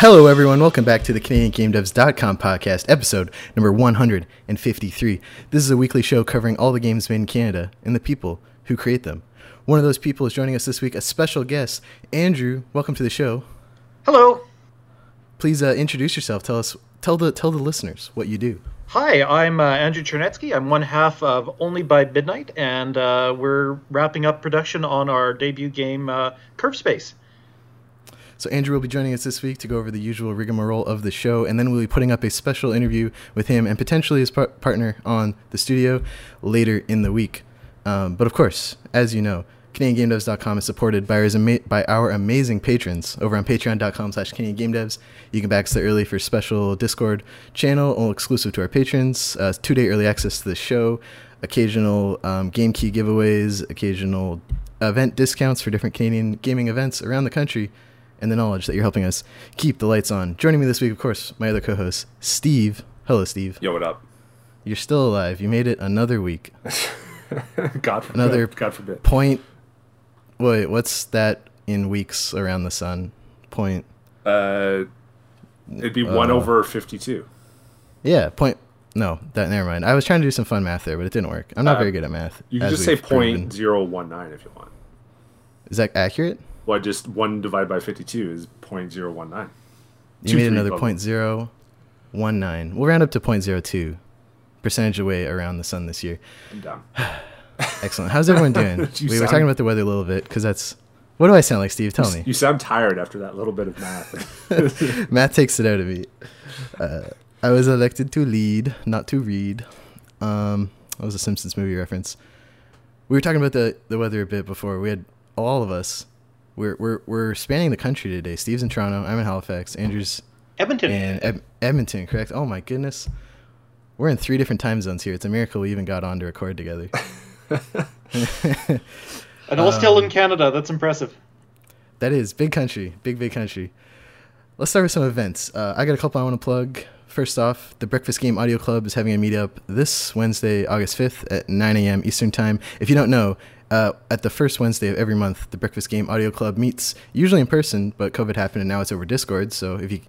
Hello, everyone. Welcome back to the CanadianGameDevs.com podcast, episode number 153. This is a weekly show covering all the games made in Canada and the people who create them. One of those people is joining us this week, a special guest, Andrew. Welcome to the show. Hello. Please uh, introduce yourself. Tell us, tell the tell the listeners what you do. Hi, I'm uh, Andrew Chernetsky. I'm one half of Only by Midnight, and uh, we're wrapping up production on our debut game, uh, Curve Space. So Andrew will be joining us this week to go over the usual rigmarole of the show, and then we'll be putting up a special interview with him and potentially his par- partner on the studio later in the week. Um, but of course, as you know, CanadianGameDevs.com is supported by our, by our amazing patrons over on patreon.com slash CanadianGameDevs. You can back us early for special Discord channel, all exclusive to our patrons, uh, two-day early access to the show, occasional um, game key giveaways, occasional event discounts for different Canadian gaming events around the country, and the knowledge that you're helping us keep the lights on. Joining me this week, of course, my other co-host, Steve. Hello, Steve. Yo, what up? You're still alive. You made it another week. God forbid. Another God forbid. Point. Wait, what's that in weeks around the sun? Point. Uh, it'd be one Uh, over fifty-two. Yeah, point. No, that never mind. I was trying to do some fun math there, but it didn't work. I'm not Uh, very good at math. You can just say point zero one nine if you want. Is that accurate? Well, just one divided by fifty-two is point zero one nine. You Two, made another blah, point zero one nine. We'll round up to point zero two percentage away around the sun this year. I'm down. Excellent. How's everyone doing? You we were talking about the weather a little bit because that's. What do I sound like, Steve? Tell me. You sound tired after that little bit of math. math takes it out of me. Uh, I was elected to lead, not to read. Um, that was a Simpsons movie reference. We were talking about the, the weather a bit before. We had all of us. We're, we're, we're spanning the country today. Steve's in Toronto. I'm in Halifax. Andrew's Edmonton. in Ed- Edmonton, correct? Oh my goodness. We're in three different time zones here. It's a miracle we even got on to record together. and all still um, in Canada. That's impressive. That is big country, big big country. Let's start with some events. Uh, I got a couple I want to plug. First off, the Breakfast Game Audio Club is having a meetup this Wednesday, August 5th at 9 a.m. Eastern Time. If you don't know, uh, at the first Wednesday of every month, the Breakfast Game Audio Club meets usually in person, but COVID happened and now it's over Discord. So if you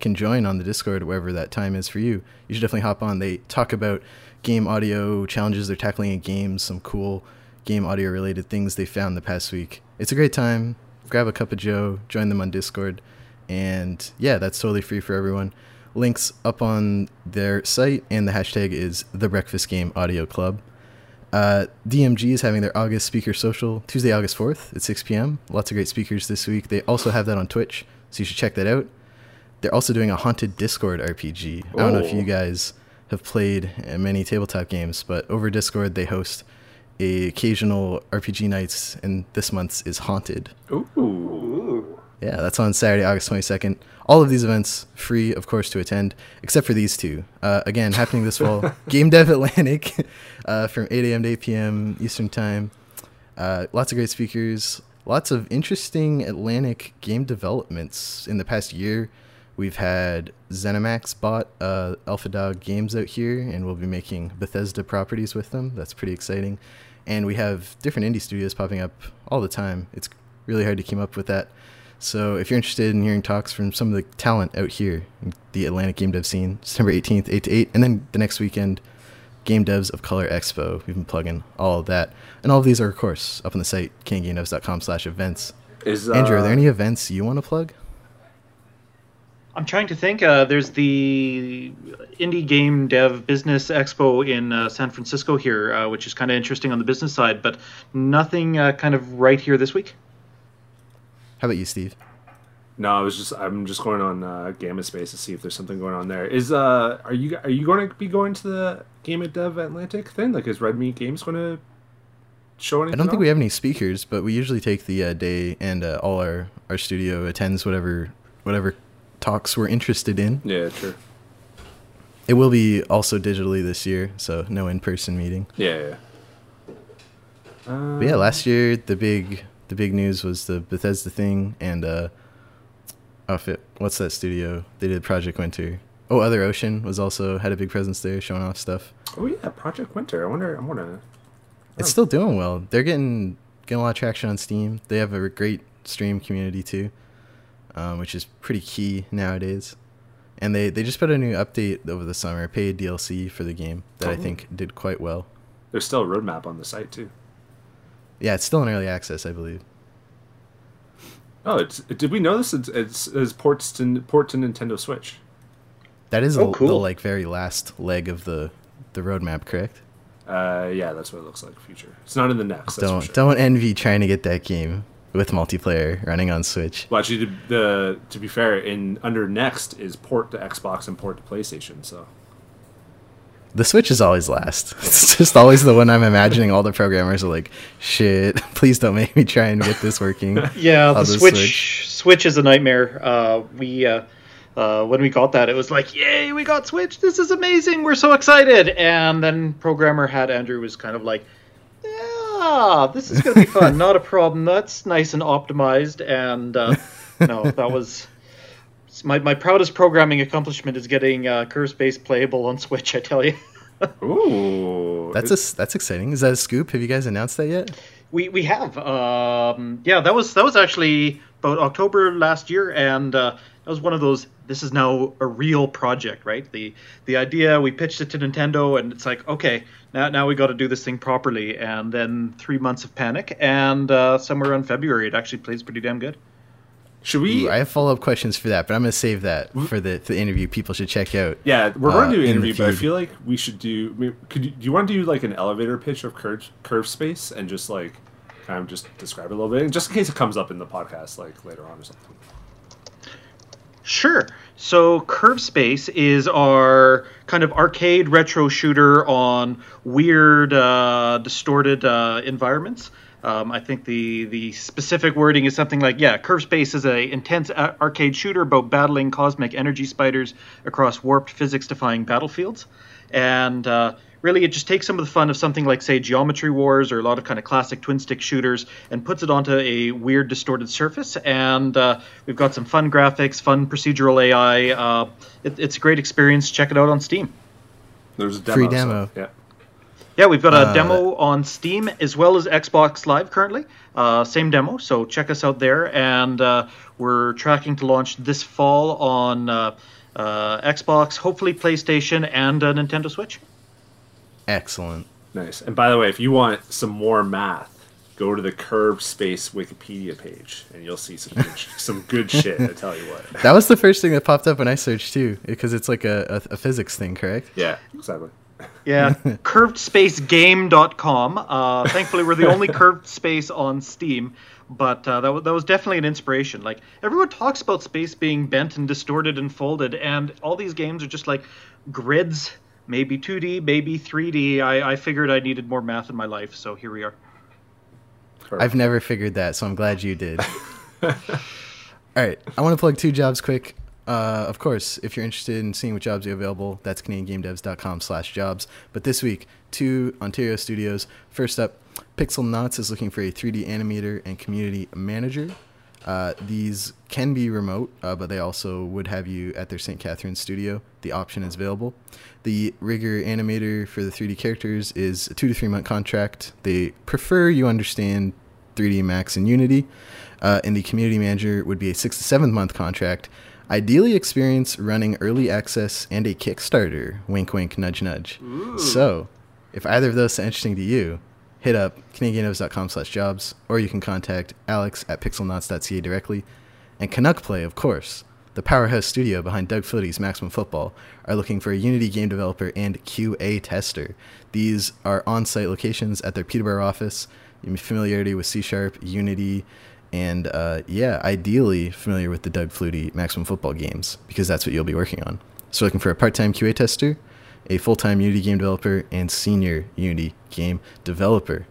can join on the Discord, wherever that time is for you, you should definitely hop on. They talk about game audio challenges they're tackling in games, some cool game audio related things they found the past week. It's a great time. Grab a cup of Joe, join them on Discord, and yeah, that's totally free for everyone. Links up on their site, and the hashtag is the Breakfast Game Audio Club. Uh, DMG is having their August Speaker Social Tuesday, August 4th at 6 p.m. Lots of great speakers this week. They also have that on Twitch, so you should check that out. They're also doing a Haunted Discord RPG. I don't know if you guys have played many tabletop games, but over Discord they host a occasional RPG nights, and this month's is Haunted. Ooh. Yeah, that's on Saturday, August 22nd. All of these events free, of course, to attend, except for these two. Uh, again, happening this fall. Game Dev Atlantic uh, from 8 a.m. to 8 p.m. Eastern Time. Uh, lots of great speakers. Lots of interesting Atlantic game developments in the past year. We've had ZeniMax bought uh, Alpha Dog Games out here, and we'll be making Bethesda properties with them. That's pretty exciting. And we have different indie studios popping up all the time. It's really hard to keep up with that. So if you're interested in hearing talks from some of the talent out here, in the Atlantic game dev scene, September 18th, 8 to 8, and then the next weekend, Game Devs of Color Expo. We've been plugging all of that. And all of these are, of course, up on the site, kinggamedevs.com slash events. Is uh, Andrew, are there any events you want to plug? I'm trying to think. Uh, there's the Indie Game Dev Business Expo in uh, San Francisco here, uh, which is kind of interesting on the business side, but nothing uh, kind of right here this week. How about you, Steve? No, I was just I'm just going on uh, Gamma Space to see if there's something going on there. Is uh are you are you going to be going to the Game at Dev Atlantic thing? Like is Red Meat Games going to show anything? I don't think we have any speakers, but we usually take the uh, day, and uh, all our, our studio attends whatever whatever talks we're interested in. Yeah, true. It will be also digitally this year, so no in person meeting. Yeah, yeah. But yeah, last year the big the big news was the Bethesda thing and uh oh what's that studio? They did Project Winter. Oh, Other Ocean was also had a big presence there showing off stuff. Oh yeah, Project Winter. I wonder. I to. It's still doing well. They're getting getting a lot of traction on Steam. They have a great stream community too. um, which is pretty key nowadays. And they, they just put a new update over the summer, paid DLC for the game that I Oh. think did quite well. There's still a roadmap on the site too. Yeah, it's still in early access, I believe. Oh, it's, did we know this? It's, it's, it's ports to port to Nintendo Switch. That is Oh, the, cool. the like very last leg of the the roadmap, correct? Uh, yeah, that's what it looks like. Future. It's not in the next. Don't sure. don't envy trying to get that game with multiplayer running on Switch. Well, actually, to, the to be fair, in under next is port to Xbox and port to PlayStation. So The Switch is always last. It's just always the one I'm imagining. All the programmers are like, "Shit, please don't make me try and get this working." Yeah, the the Switch, Switch is a nightmare. Uh, we uh, uh, when we got that, it was like, "Yay, we got Switch! This is amazing! We're so excited!" And then programmer had Andrew was kind of like, "Yeah, this is gonna be fun. Not a problem. That's nice and optimized." And uh, no, that was my my proudest programming accomplishment is getting uh, Curve Space playable on Switch. I tell you. ooh, That's a s that's exciting. Is that a scoop? Have you guys announced that yet? We we have um, yeah that was that was actually about October last year and uh, that was one of those this is now a real project right the the idea we pitched it to Nintendo and it's like okay now now we got to do this thing properly and then three months of panic and uh, somewhere in February it actually plays pretty damn good should we? Ooh, I have follow up questions for that, but I'm gonna save that for the for the interview. People should check out. yeah, we're uh, going to do an in interview, but I feel like we should do. I mean, Could you, do you want to do like an elevator pitch of curve curve space and just like kind of just describe it a little bit, just in case it comes up in the podcast like later on or something. Sure. So Curve Space is our kind of arcade retro shooter on weird, uh, distorted uh, environments. Um, I think the the specific wording is something like, yeah, Curve Space is a intense a- arcade shooter about battling cosmic energy spiders across warped physics-defying battlefields, and uh, really it just takes some of the fun of something like say Geometry Wars or a lot of kind of classic twin stick shooters and puts it onto a weird distorted surface. And uh, we've got some fun graphics, fun procedural AI. Uh, it, it's a great experience. Check it out on Steam. There's a demo. Free so- demo. yeah. Yeah, we've got a Uh, demo on Steam as well as Xbox Live currently. Uh, same demo, so check us out there. And uh, we're tracking to launch this fall on uh, uh, Xbox, hopefully PlayStation, and uh, Nintendo Switch. Excellent. Nice. And by the way, if you want some more math, go to the Curve Space Wikipedia page, and you'll see some good, some good shit. I tell you what. That was the first thing that popped up when I searched too, because it's like a, a, a physics thing, correct? Yeah, exactly. Yeah, curvedspace.game.com. Uh, thankfully, we're the only curved space on Steam, but uh, that, was, that was definitely an inspiration. Like, everyone talks about space being bent and distorted and folded, and all these games are just like grids, maybe 2D, maybe 3D. I, I figured I needed more math in my life, so here we are. I've never figured that, so I'm glad you did. All right, I want to plug two jobs quick. Uh, of course, if you're interested in seeing what jobs are available, that's CanadianGameDevs.com slash jobs. But this week, two Ontario studios. First up, Pixel Knots is looking for a 3D animator and community manager. Uh, these can be remote, uh, but they also would have you at their St. Catharines studio. The option is available. The rigger animator for the 3D characters is a two to three month contract. They prefer you understand 3ds Max and Unity. Uh, and the community manager would be a six to seven month contract. Ideally, experience running early access and a Kickstarter. Wink, wink, nudge, nudge. So, if either of those sound interesting to you, hit up canadianos.com slash jobs, or you can contact Alex at pixelknots.ca directly. And Canuck Play, of course, the powerhouse studio behind Doug Flutie's Maximum Football, are looking for a Unity game developer and QA tester. These are on site locations at their Peterborough office. Familiarity with C Sharp, Unity, and uh, yeah, ideally familiar with the Doug Flutie Maximum Football games, because that's what you'll be working on. So, looking for a part time QA tester, a full time Unity game developer, and senior Unity game developer.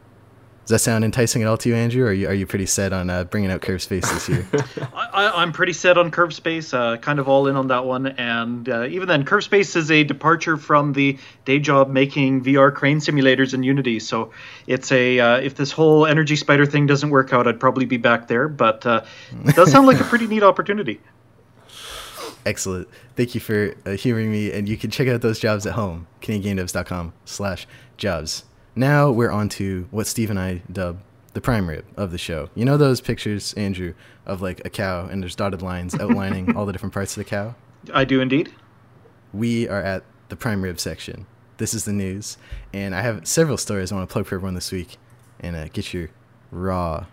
Does that sound enticing at all to you, Andrew? Or are you, are you pretty set on uh, bringing out Curve Space this year? I, I'm pretty set on Curve Space, uh, kind of all in on that one. And uh, even then, Curve Space is a departure from the day job making VR crane simulators in Unity. So it's a uh, if this whole energy spider thing doesn't work out, I'd probably be back there. But uh, it does sound like a pretty neat opportunity. Excellent. Thank you for uh, hearing me, and you can check out those jobs at home, CanadianGameDevs.com slash jobs. Now we're on to what Steve and I dub the prime rib of the show. You know those pictures, Andrew, of like a cow and there's dotted lines outlining all the different parts of the cow? I do indeed. We are at the prime rib section. This is the news, and I have several stories I want to plug for everyone this week, and uh, get your raw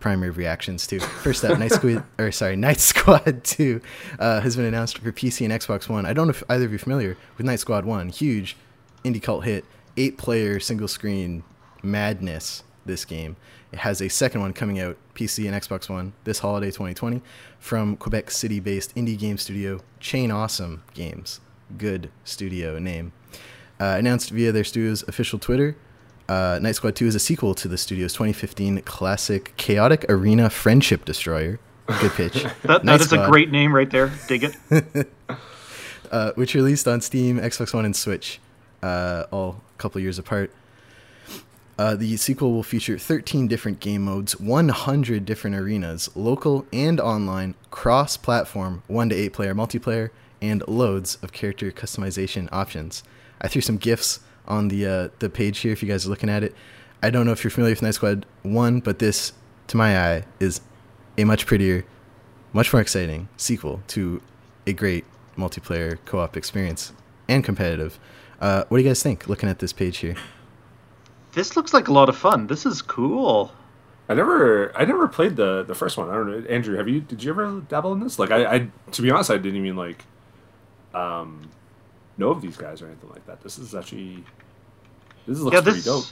prime rib reactions to. First up, Night Squid, or sorry, Knight Squad Two uh, has been announced for PC and Xbox One. I don't know if either of you are familiar with Knight Squad One, huge indie cult hit, eight-player single screen madness. This game. It has a second one coming out PC and Xbox One this holiday 2020 from Quebec City-based indie game studio Chainsawesome Games. Good studio name. Uh, announced via their studio's official Twitter, uh, Knight Squad 2 is a sequel to the studio's 2015 classic Chaotic Arena Friendship Destroyer. Good pitch. that, that is a great name right there. Dig it. uh, which released on Steam, Xbox One, and Switch, uh, all a couple years apart. Uh, the sequel will feature 13 different game modes, 100 different arenas, local and online, cross platform, 1 to 8 player multiplayer, and loads of character customization options. I threw some GIFs on the uh, the page here if you guys are looking at it. I don't know if you're familiar with Knight Squad 1, but this, to my eye, is a much prettier, much more exciting sequel to a great multiplayer co op experience and competitive. Uh, what do you guys think looking at this page here? This looks like a lot of fun. This is cool. I never, I never played the the first one. I don't know, Andrew. Have you? Did you ever dabble in this? Like, I, I to be honest, I didn't even like, um, know of these guys or anything like that. This is actually, this looks yeah, this, pretty dope.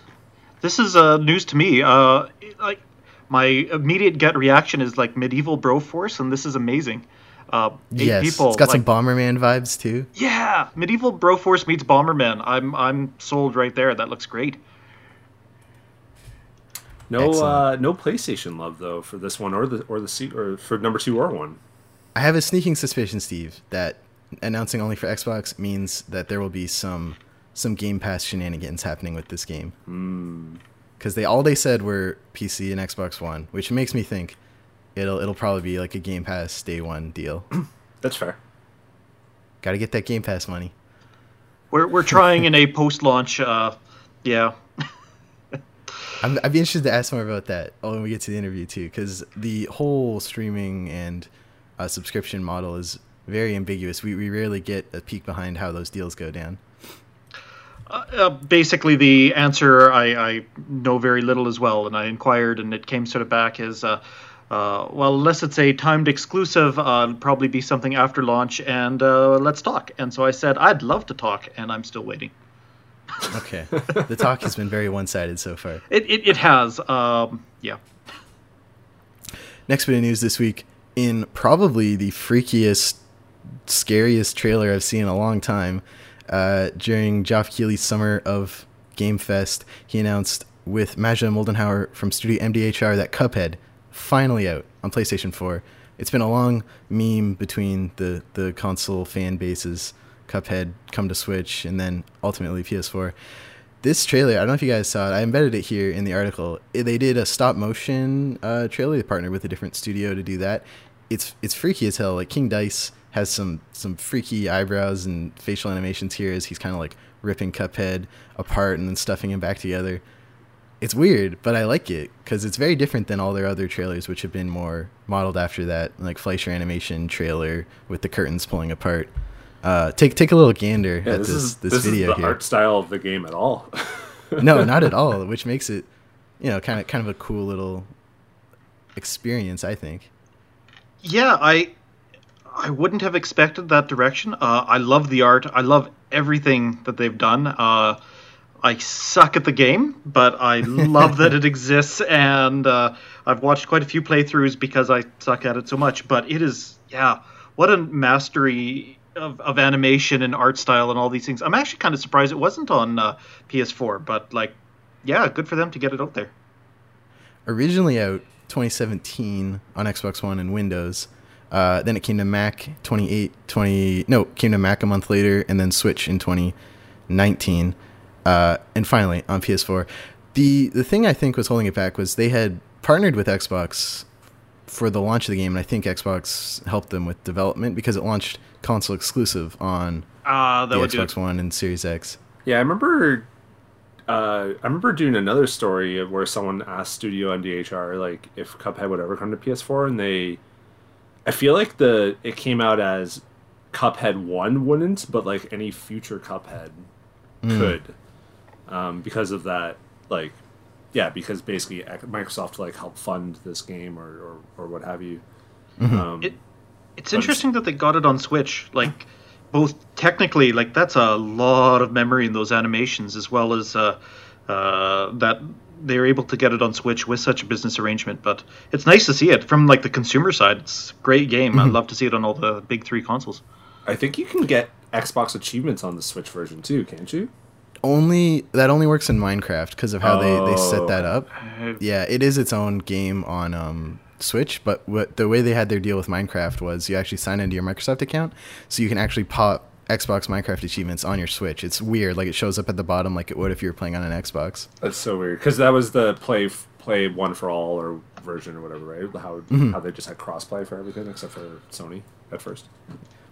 This is uh, news to me. Uh, like my immediate gut reaction is like medieval Broforce, and this is amazing. Uh, yes, people, it's got like, some Bomberman vibes too. Yeah, medieval Broforce meets Bomberman. I'm I'm sold right there. That looks great. No, uh, no PlayStation love though for this one or the or the seat or for number two or one. I have a sneaking suspicion, Steve, that announcing only for Xbox means that there will be some some Game Pass shenanigans happening with this game. Because mm. they all they said were PC and Xbox One, which makes me think it'll it'll probably be like a Game Pass day one deal. That's fair. Got to get that Game Pass money. We're we're trying in a post launch. Uh, yeah, I'm, I'd be interested to ask more about that oh, when we get to the interview too, because the whole streaming and uh, subscription model is very ambiguous. We we rarely get a peek behind how those deals go down. Uh, uh, basically, the answer I, I, know very little as well, and I inquired, and it came sort of back as, uh, uh well, unless it's a timed exclusive, uh, it'll probably be something after launch, and uh, let's talk. And so I said I'd love to talk, and I'm still waiting. okay. The talk has been very one sided so far. It, it, it has. Um, yeah. Next bit of news this week in probably the freakiest, scariest trailer I've seen in a long time. Uh, during Geoff Keighley's summer of Game Fest, he announced with Maja Moldenhauer from Studio MDHR that Cuphead finally out on PlayStation 4. It's been a long meme between the, the console fan bases Cuphead come to Switch, and then ultimately PS4. This trailer, I don't know if you guys saw it. I embedded it here in the article. They did a stop motion uh, trailer. They partnered with a different studio to do that. It's it's freaky as hell. Like King Dice has some some freaky eyebrows and facial animations here as he's kind of like ripping Cuphead apart and then stuffing him back together. It's weird, but I like it because it's very different than all their other trailers, which have been more modeled after that, like Fleischer animation trailer with the curtains pulling apart. Uh, take take a little gander yeah, at this this, is, this, this video is the here. art style of the game at all. no, not at all. Which makes it, you know, kind of kind of a cool little experience. I think. Yeah, I I wouldn't have expected that direction. Uh, I love the art. I love everything that they've done. Uh, I suck at the game, but I love that it exists, and uh, I've watched quite a few playthroughs because I suck at it so much. But it is, yeah, what a mastery of, of animation and art style and all these things. I'm actually kind of surprised it wasn't on uh, PS4, but like, yeah, good for them to get it out there. Originally out 2017 on Xbox One and Windows. Uh, then it came to Mac 28, 20, no, came to Mac a month later, and then Switch in 2019, uh, and finally on PS4. The the thing I think was holding it back was they had partnered with Xbox for the launch of the game, and I think Xbox helped them with development because it launched console exclusive on uh, the Xbox One and Series X. Yeah, I remember Uh, I remember doing another story where someone asked Studio MDHR like if Cuphead would ever come to PS4, and they, I feel like the it came out as Cuphead One wouldn't, but like any future Cuphead could, um, because of that. Like, yeah, because basically Microsoft like helped fund this game or or, or what have you. Um, It- It's interesting that they got it on Switch. Like, both technically, like that's a lot of memory in those animations, as well as uh, uh, that they're able to get it on Switch with such a business arrangement. But it's nice to see it from like the consumer side. It's a great game. I'd love to see it on all the big three consoles. I think you can get Xbox achievements on the Switch version too, can't you? Only that only works in Minecraft because of how they, they set that Oh. up. Yeah, it is its own game on um, Switch, but what the way they had their deal with Minecraft was you actually sign into your Microsoft account, so you can actually pop Xbox Minecraft achievements on your Switch. It's weird, like it shows up at the bottom like it would if you were playing on an Xbox. That's so weird because that was the play play one for all or version or whatever, right? How Mm-hmm. how they just had crossplay for everything except for Sony at first.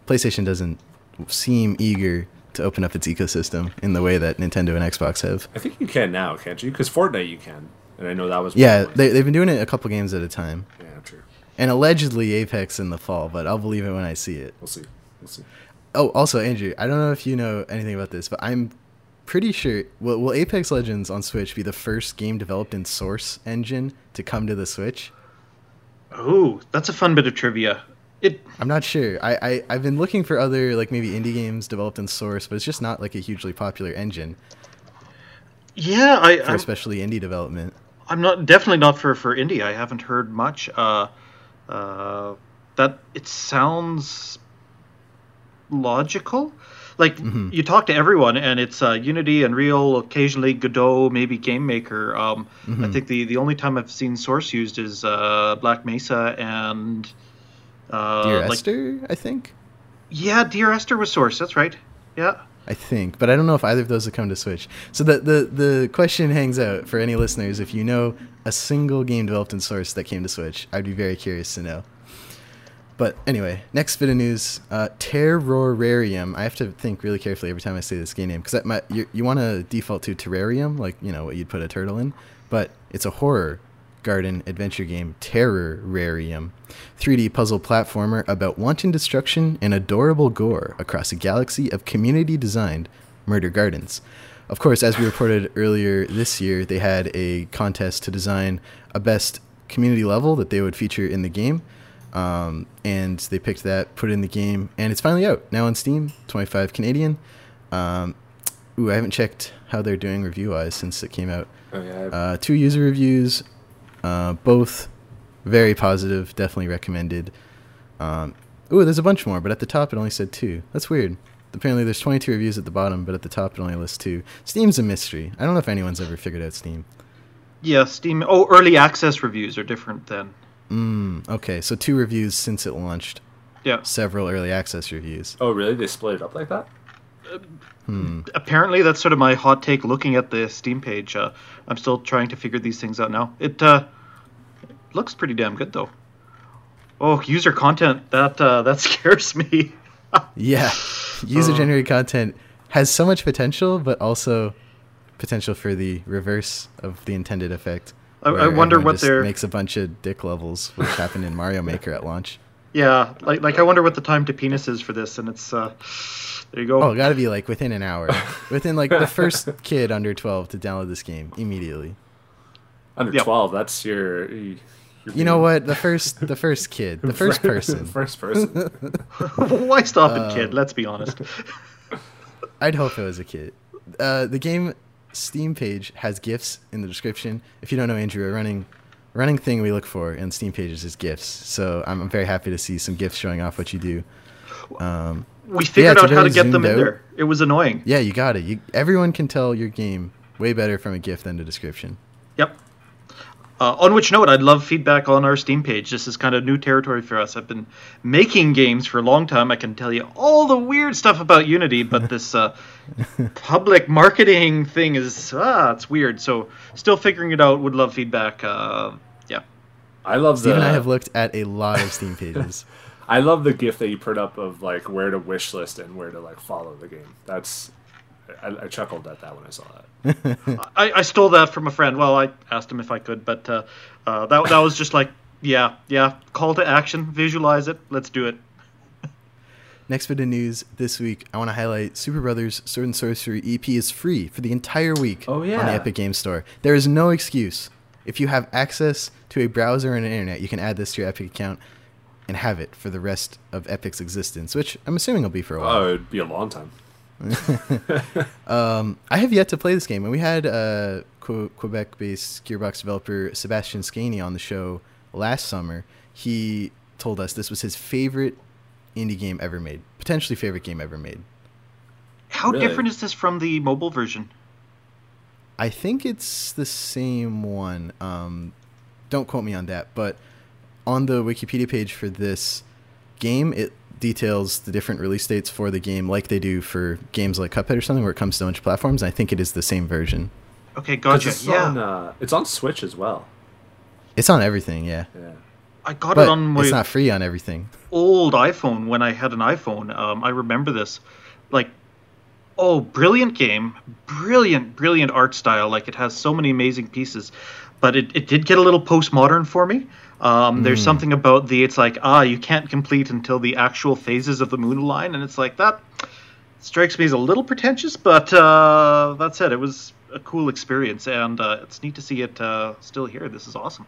PlayStation doesn't seem eager to open up its ecosystem in the way that Nintendo and Xbox have. I think you can now, can't you? Because Fortnite you can, and I know that was Yeah, they, they've been doing it a couple games at a time. yeah, true. And allegedly Apex in the fall, but I'll believe it when I see it. We'll see. We'll see. Oh, also, Andrew, I don't know if you know anything about this, but I'm pretty sure. Will, will Apex Legends on Switch be the first game developed in Source Engine to come to the Switch? Oh, that's a fun bit of trivia. It I'm not sure. I, I, I've been looking for other, like, maybe indie games developed in Source, but it's just not, like, a hugely popular engine yeah, I for I'm, especially indie development. I'm not definitely not for for indie. I haven't heard much. Uh, uh, that it sounds logical. Like you talk to everyone, and it's uh, Unity, Unreal, occasionally Godot, maybe Game Maker. Um, I think the the only time I've seen Source used is uh, Black Mesa and uh, Dear like Esther, I think? yeah, Dear Esther was Source. That's right. Yeah. I think, but I don't know if either of those have come to Switch. So the, the the question hangs out for any listeners. If you know a single game developed in Source that came to Switch, I'd be very curious to know. But anyway, next bit of news: uh, Terrorarium. I have to think really carefully every time I say this game name because you, you want to default to Terrarium, like you know what you'd put a turtle in, but it's a horror garden adventure game, Terrorarium. 3D puzzle platformer about wanton destruction and adorable gore across a galaxy of community designed murder gardens. Of course, as we reported earlier this year, they had a contest to design a best community level that they would feature in the game. Um, and they picked that, put it in the game, and it's finally out now on Steam, 25 Canadian. Um, ooh, I haven't checked how they're doing review wise since it came out. Oh yeah. Uh, two user reviews, uh, both very positive, definitely recommended. Um, ooh, there's a bunch more, but at the top it only said two. That's weird. Apparently there's 22 reviews at the bottom, but at the top it only lists two. Steam's a mystery. I don't know if anyone's ever figured out Steam. Yeah, Steam. Oh, early access reviews are different then. Mm, okay, so two reviews since it launched. Yeah. Several early access reviews. oh really? They split it up like that? Hmm. apparently that's sort of my hot take looking at the steam page uh, i'm still trying to figure these things out now it uh, looks pretty damn good though oh user content that uh, that scares me Yeah, user generated content has so much potential, but also potential for the reverse of the intended effect. I- I wonder what their- makes a bunch of dick levels, which happened in Mario Maker at launch. Yeah like like i wonder what the time to penis is for this and it's uh there you go Oh, gotta be like within an hour, within like the first kid under twelve to download this game immediately. Under Yep. twelve. That's your. your You know what? The first, the first kid, the first person. first person. why stop Uh, it kid let's be honest I'd hope it was a kid. Uh, the game Steam page has gifts in the description. If you don't know, Andrew, a running running thing we look for in Steam pages is GIFs. So I'm, very happy to see some GIFs showing off what you do. Um, we figured a out how to get them in out- there it was annoying yeah, you got it. You, everyone can tell your game way better from a GIF than a description. Yep. Uh, on which note, I'd love feedback on our Steam page. This is kind of new territory for us. I've been making games for a long time. I can tell you all the weird stuff about Unity, but this uh, public marketing thing is ah, it's weird. So still figuring it out. Would love feedback. Uh, yeah. I love Steve the. and I have looked at a lot of Steam pages. I love the gift that you put up of like where to wish list and where to like follow the game. That's I, I chuckled at that when I saw that. I, I stole that from a friend. Well, I asked him if I could, but uh, uh, that that was just like, yeah, yeah. Call to action. Visualize it. Let's do it. Next bit of news this week, I want to highlight Superbrothers Sword and Sworcery EP is free for the entire week Oh, on the. Epic Game Store. There is no excuse. If you have access to a browser and an internet, you can add this to your Epic account and have it for the rest of Epic's existence, which I'm assuming will be for a while. Oh, it'd be a long time. Um, I have yet to play this game, and we had uh, Que- Quebec-based Gearbox developer Sebastian Scaney on the show last summer. He told us this was his favorite indie game ever made, potentially favorite game ever made. How Really? different is this from the mobile version? I think it's the same one. Um, don't quote me on that, but on the Wikipedia page for this game, it details the different release dates for the game, like they do for games like Cuphead or something, where it comes to a bunch of platforms. I think it is the same version. Okay, gotcha. It's Yeah, on, uh, it's on Switch as well. It's on everything, yeah, Yeah. I got but it on my it's not free on everything. old iPhone when I had an iPhone. Um, I remember this. Like, oh, brilliant game, brilliant, brilliant art style. Like, it has so many amazing pieces, but it, it did get a little postmodern for me. Um, There's something about the it's like ah you can't complete until the actual phases of the moon line, and it's like that strikes me as a little pretentious, but uh, that said, it was a cool experience, and uh, it's neat to see it uh, still here. This is awesome.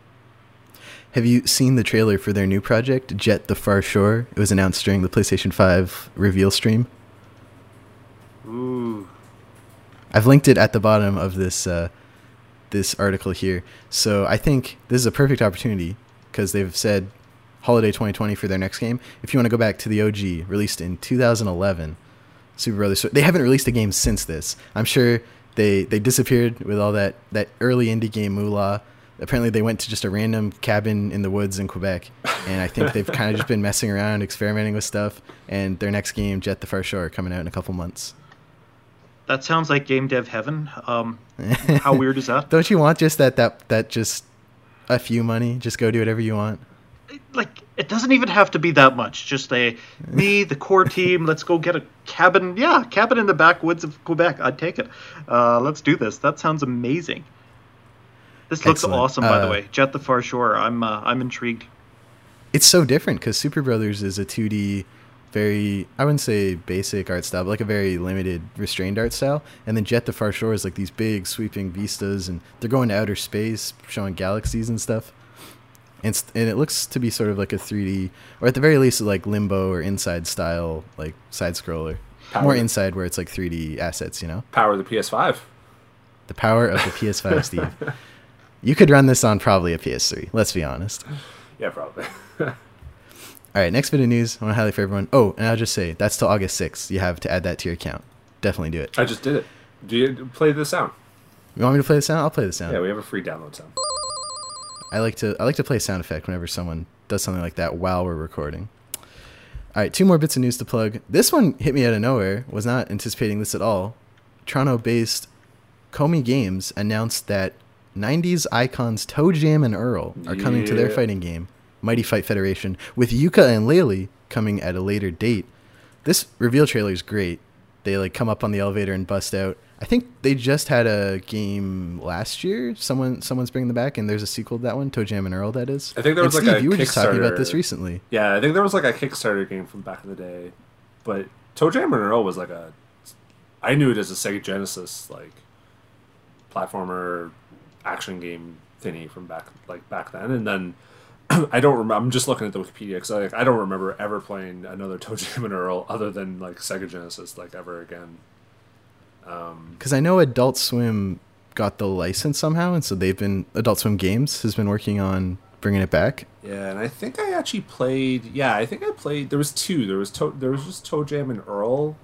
Have you seen the trailer for their new project, Jet the Far Shore? It was announced during the PlayStation 5 reveal stream. Ooh, I've linked it at the bottom of this uh, this article here. So I think this is a perfect opportunity because they've said holiday 2020 for their next game. If you want to go back to the OG, released in 2011, Superbrothers. So they haven't released a game since this. I'm sure they they disappeared with all that that early indie game moolah. Apparently, they went to just a random cabin in the woods in Quebec, and I think they've kind of just been messing around, experimenting with stuff. And their next game, Jet the Far Shore, coming out in a couple months. That sounds like game dev heaven. Um, how weird is that? Don't you want just that that that just a few money? Just go do whatever you want. like it doesn't even have to be that much. Just a me, the core team. Let's go get a cabin. Yeah, cabin in the backwoods of Quebec. I'd take it. Uh, let's do this. That sounds amazing. This looks Excellent. awesome, by the Uh, way. Jet the Far Shore. I'm uh, I'm intrigued. It's so different because Superbrothers is a 2D, very I wouldn't say basic art style, but like a very limited, restrained art style. And then Jet the Far Shore is like these big sweeping vistas, and they're going to outer space, showing galaxies and stuff. And, and it looks to be sort of like a 3D, or at the very least, like Limbo or Inside style, like side scroller. Power. More Inside, where it's like 3D assets, you know. Power of the PS5. The power of the PS5, Steve. You could run this on probably a PS3. Let's be honest. Yeah, probably. All right, next bit of news I want to highlight for everyone. Oh, and I'll just say that's till August 6th. You have to add that to your account. Definitely do it. I just did it. Do you play the sound? You want me to play the sound? I'll play the sound. Yeah, we have a free download sound. I like to I like to play a sound effect whenever someone does something like that while we're recording. All right, two more bits of news to plug. This one hit me out of nowhere. Was not anticipating this at all. Toronto-based Komi Games announced that 90s icons ToeJam and Earl are coming to their fighting game, Mighty Fight Federation, with Yuka and Laylee coming at a later date. This reveal trailer is great. They like come up on the elevator and bust out. I think they just had a game last year. Someone someone's bringing them back, and there's a sequel to that one, ToeJam and Earl. That is. I think there And was, like, Steve, a you were just talking about this recently. Yeah, I think there was like a Kickstarter game from back in the day, but ToeJam and Earl was like a. I knew it as a Sega Genesis like platformer action game thingy from back like back then, and then I don't remember. I'm just looking at the Wikipedia because like I don't remember ever playing another ToeJam and Earl other than like Sega Genesis like ever again. Um, Because I know Adult Swim got the license somehow, and so they've been Adult Swim Games has been working on bringing it back. Yeah, and I think I actually played. Yeah, I think I played. There was two. There was to, there was just ToeJam and Earl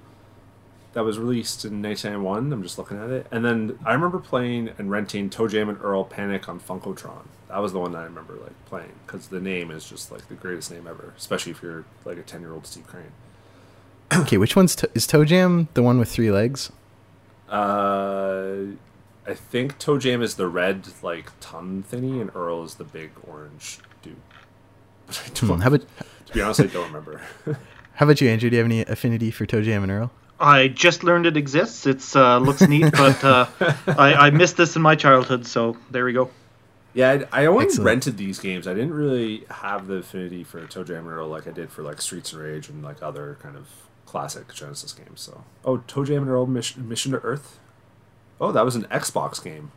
that was released in 1991. I'm just looking at it, and then I remember playing and renting ToeJam and Earl Panic on Funkotron. That was the one that I remember like playing because the name is just like the greatest name ever, especially if you're like a 10 year old Steve Crane. okay, which one's to- is ToeJam? The one with three legs? Uh, I think ToeJam is the red like ton thingy, and Earl is the big orange dude. But I Hmm, don't, how about to be honest, I don't remember. how about you, Andrew? Do you have any affinity for ToeJam and Earl? I just learned it exists. It's uh, looks neat, but uh, I, I missed this in my childhood, so there we go. Yeah, I, I only Excellent. rented these games. I didn't really have the affinity for ToeJam and Earl like I did for like Streets and Rage and like other kind of classic Genesis games. So, oh, ToeJam and Earl Mission, Mission to Earth. Oh, that was an Xbox game.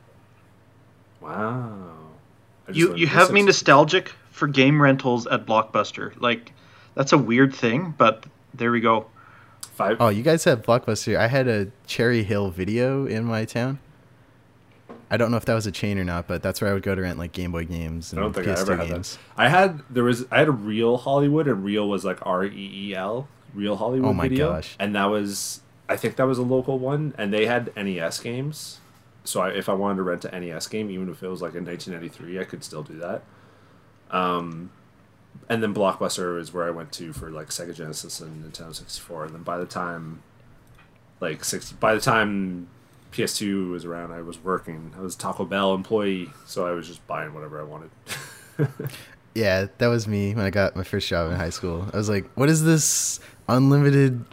Wow. You you have me nostalgic for game rentals at Blockbuster. Like that's a weird thing, but there we go. Five. Oh, you guys have Blockbuster. I had a Cherry Hill video in my town. I don't know if that was a chain or not, but that's where I would go to rent like Game Boy games I don't think I PS2 ever had games. that. I had there was I had a real Hollywood and real was like R E E L real Hollywood Oh my video, gosh. and that was I think that was a local one, and they had NES games. So I, if I wanted to rent an NES game, even if it was like in 1993, I could still do that. Um, and then Blockbuster is where I went to for like Sega Genesis and Nintendo 64. And then by the time, like six, by the time PS2 was around, I was working. I was a Taco Bell employee, so I was just buying whatever I wanted. Yeah, that was me when I got my first job in high school. I was like, "What is this unlimited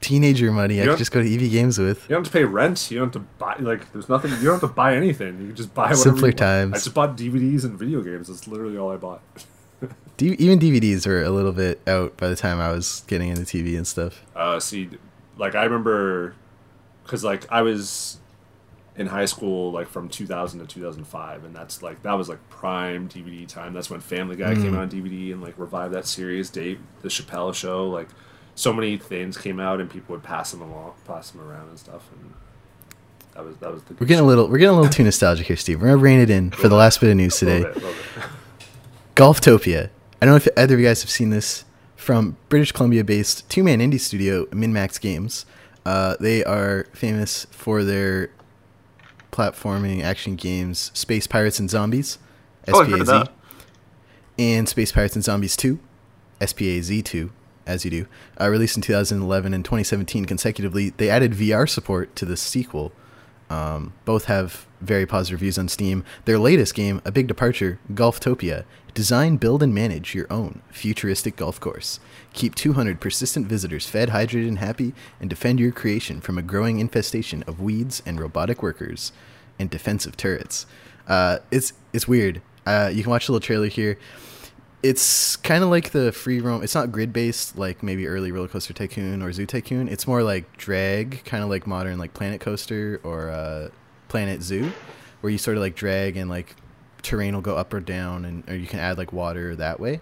teenager money I You could just go to EB Games with?" You don't have to pay rent. You don't have to buy like. There's nothing. You don't have to buy anything. You can just buy whatever. Simpler times. I just bought DVDs and video games. That's literally all I bought. D- even DVDs were a little bit out by the time I was getting into TV and stuff. Uh, see, like I remember, because like I was in high school, like from 2000 to 2005, and that's like that was like prime DVD time. That's when Family Guy came Mm. out on DVD and like revived that series. Dave, the Chappelle Show, like so many things came out, and people would pass them along, pass them around and stuff, and that was that was the. We're getting a little we're getting a little too nostalgic here, Steve. We're gonna rein it in for the last bit of news today. Golftopia. I don't know if either of you guys have seen this from British Columbia-based two-man indie studio MinMax Games. Uh, they are famous for their platforming action games, Space Pirates and Zombies, Oh, I've heard of SPAZ, that. and Space Pirates and Zombies 2, SPAZ2, as you do, uh, released in 2011 and 2017 consecutively. They added VR support to the sequel. Um, both have very positive reviews on Steam. Their latest game, a big departure, Golftopia. Design, build, and manage your own futuristic golf course. Keep 200 persistent visitors fed, hydrated, and happy, and defend your creation from a growing infestation of weeds and robotic workers and defensive turrets. Uh, it's it's weird. Uh, you can watch a little trailer here it's kind of like the free roam. It's not grid based like maybe early Roller Coaster Tycoon or Zoo Tycoon. It's more like drag, kind of like modern like Planet Coaster or uh, Planet Zoo, where you sort of like drag and like terrain will go up or down, and or you can add like water that way.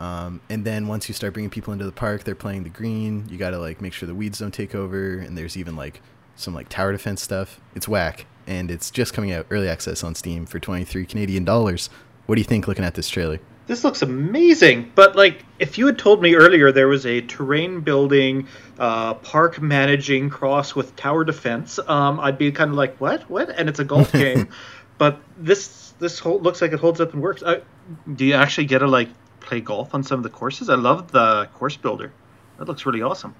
Um, and then once you start bringing people into the park, they're playing the green. You got to like make sure the weeds don't take over, and there's even like some like tower defense stuff. It's whack, and it's just coming out early access on Steam for 23 Canadian dollars. What do you think looking at this trailer? This looks amazing, but like if you had told me earlier there was a terrain building, uh, park managing cross with tower defense, um, I'd be kind of like, what, what? And it's a golf game, but this this whole, looks like it holds up and works. Uh, do you actually get to like play golf on some of the courses? I love the course builder. That looks really awesome.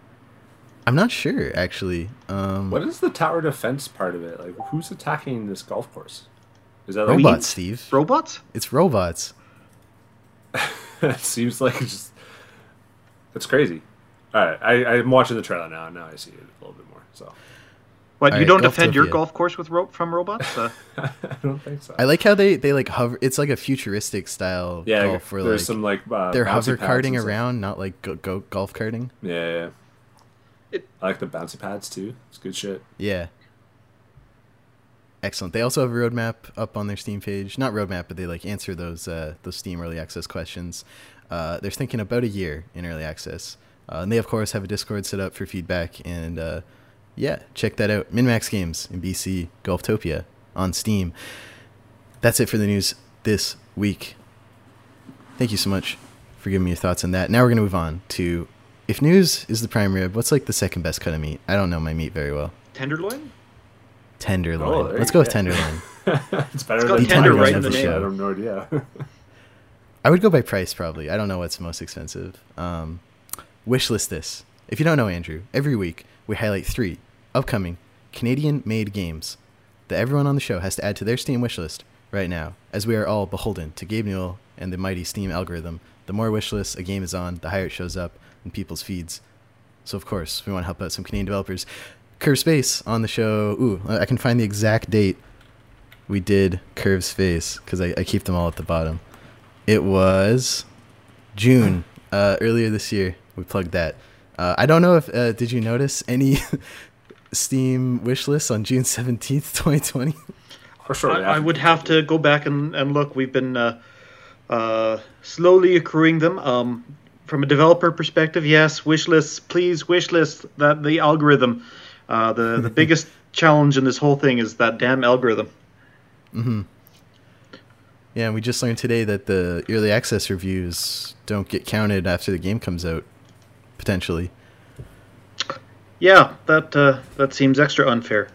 I'm not sure actually. Um, What is the tower defense part of it? Like, who's attacking this golf course? Is that like robots, Steve? Robots? It's robots. it seems like it's just it's crazy. All right, I, I'm watching the trailer now. and Now I see it a little bit more. So What? All you right, don't defend your golf course with rope from robots? Uh, I don't think so. I like how they they like hover. It's like a futuristic style yeah, golf where there's like some like uh, they're bouncy hover pads karting around, not like go, go golf karting. Yeah, yeah, yeah. It- I like the bouncy pads too. It's good shit. Yeah. Excellent. They also have a roadmap up on their Steam page. Not roadmap, but they like answer those uh, those Steam early access questions. Uh, they're thinking about a year in early access, uh, and they of course have a Discord set up for feedback. And uh, yeah, check that out. MinMax Games in BC, Golftopia on Steam. That's it for the news this week. Thank you so much for giving me your thoughts on that. Now we're gonna move on to if news is the prime rib. What's like the second best cut of meat? I don't know my meat very well. tenderloin? Tenderloin. Oh, Let's go with go. tenderloin. it's better It's got than tender right in the Woods. name. I have no idea. I would go by price probably. I don't know what's most expensive. Um, wish list this. If you don't know Andrew, every week we highlight three upcoming Canadian-made games that everyone on the show has to add to their Steam wish list right now, as we are all beholden to Gabe Newell and the mighty Steam algorithm. The more wish lists a game is on, the higher it shows up in people's feeds. So of course we want to help out some Canadian developers. Curve Space on the show. Ooh, I can find the exact date we did Curve Space because I, I keep them all at the bottom. It was June uh, earlier this year. We plugged that. Uh, I don't know if uh, did you notice any Steam wish lists on June seventeenth, twenty twenty. For sure, I, I would have to go back and, and look. We've been uh, uh, slowly accruing them. Um, from a developer perspective, yes, wish lists, please wish list that the algorithm. Uh, the the biggest challenge in this whole thing is that damn algorithm. Mm-hmm. Yeah, and we just learned today that the early access reviews don't get counted after the game comes out, potentially. Yeah, that uh, that seems extra unfair.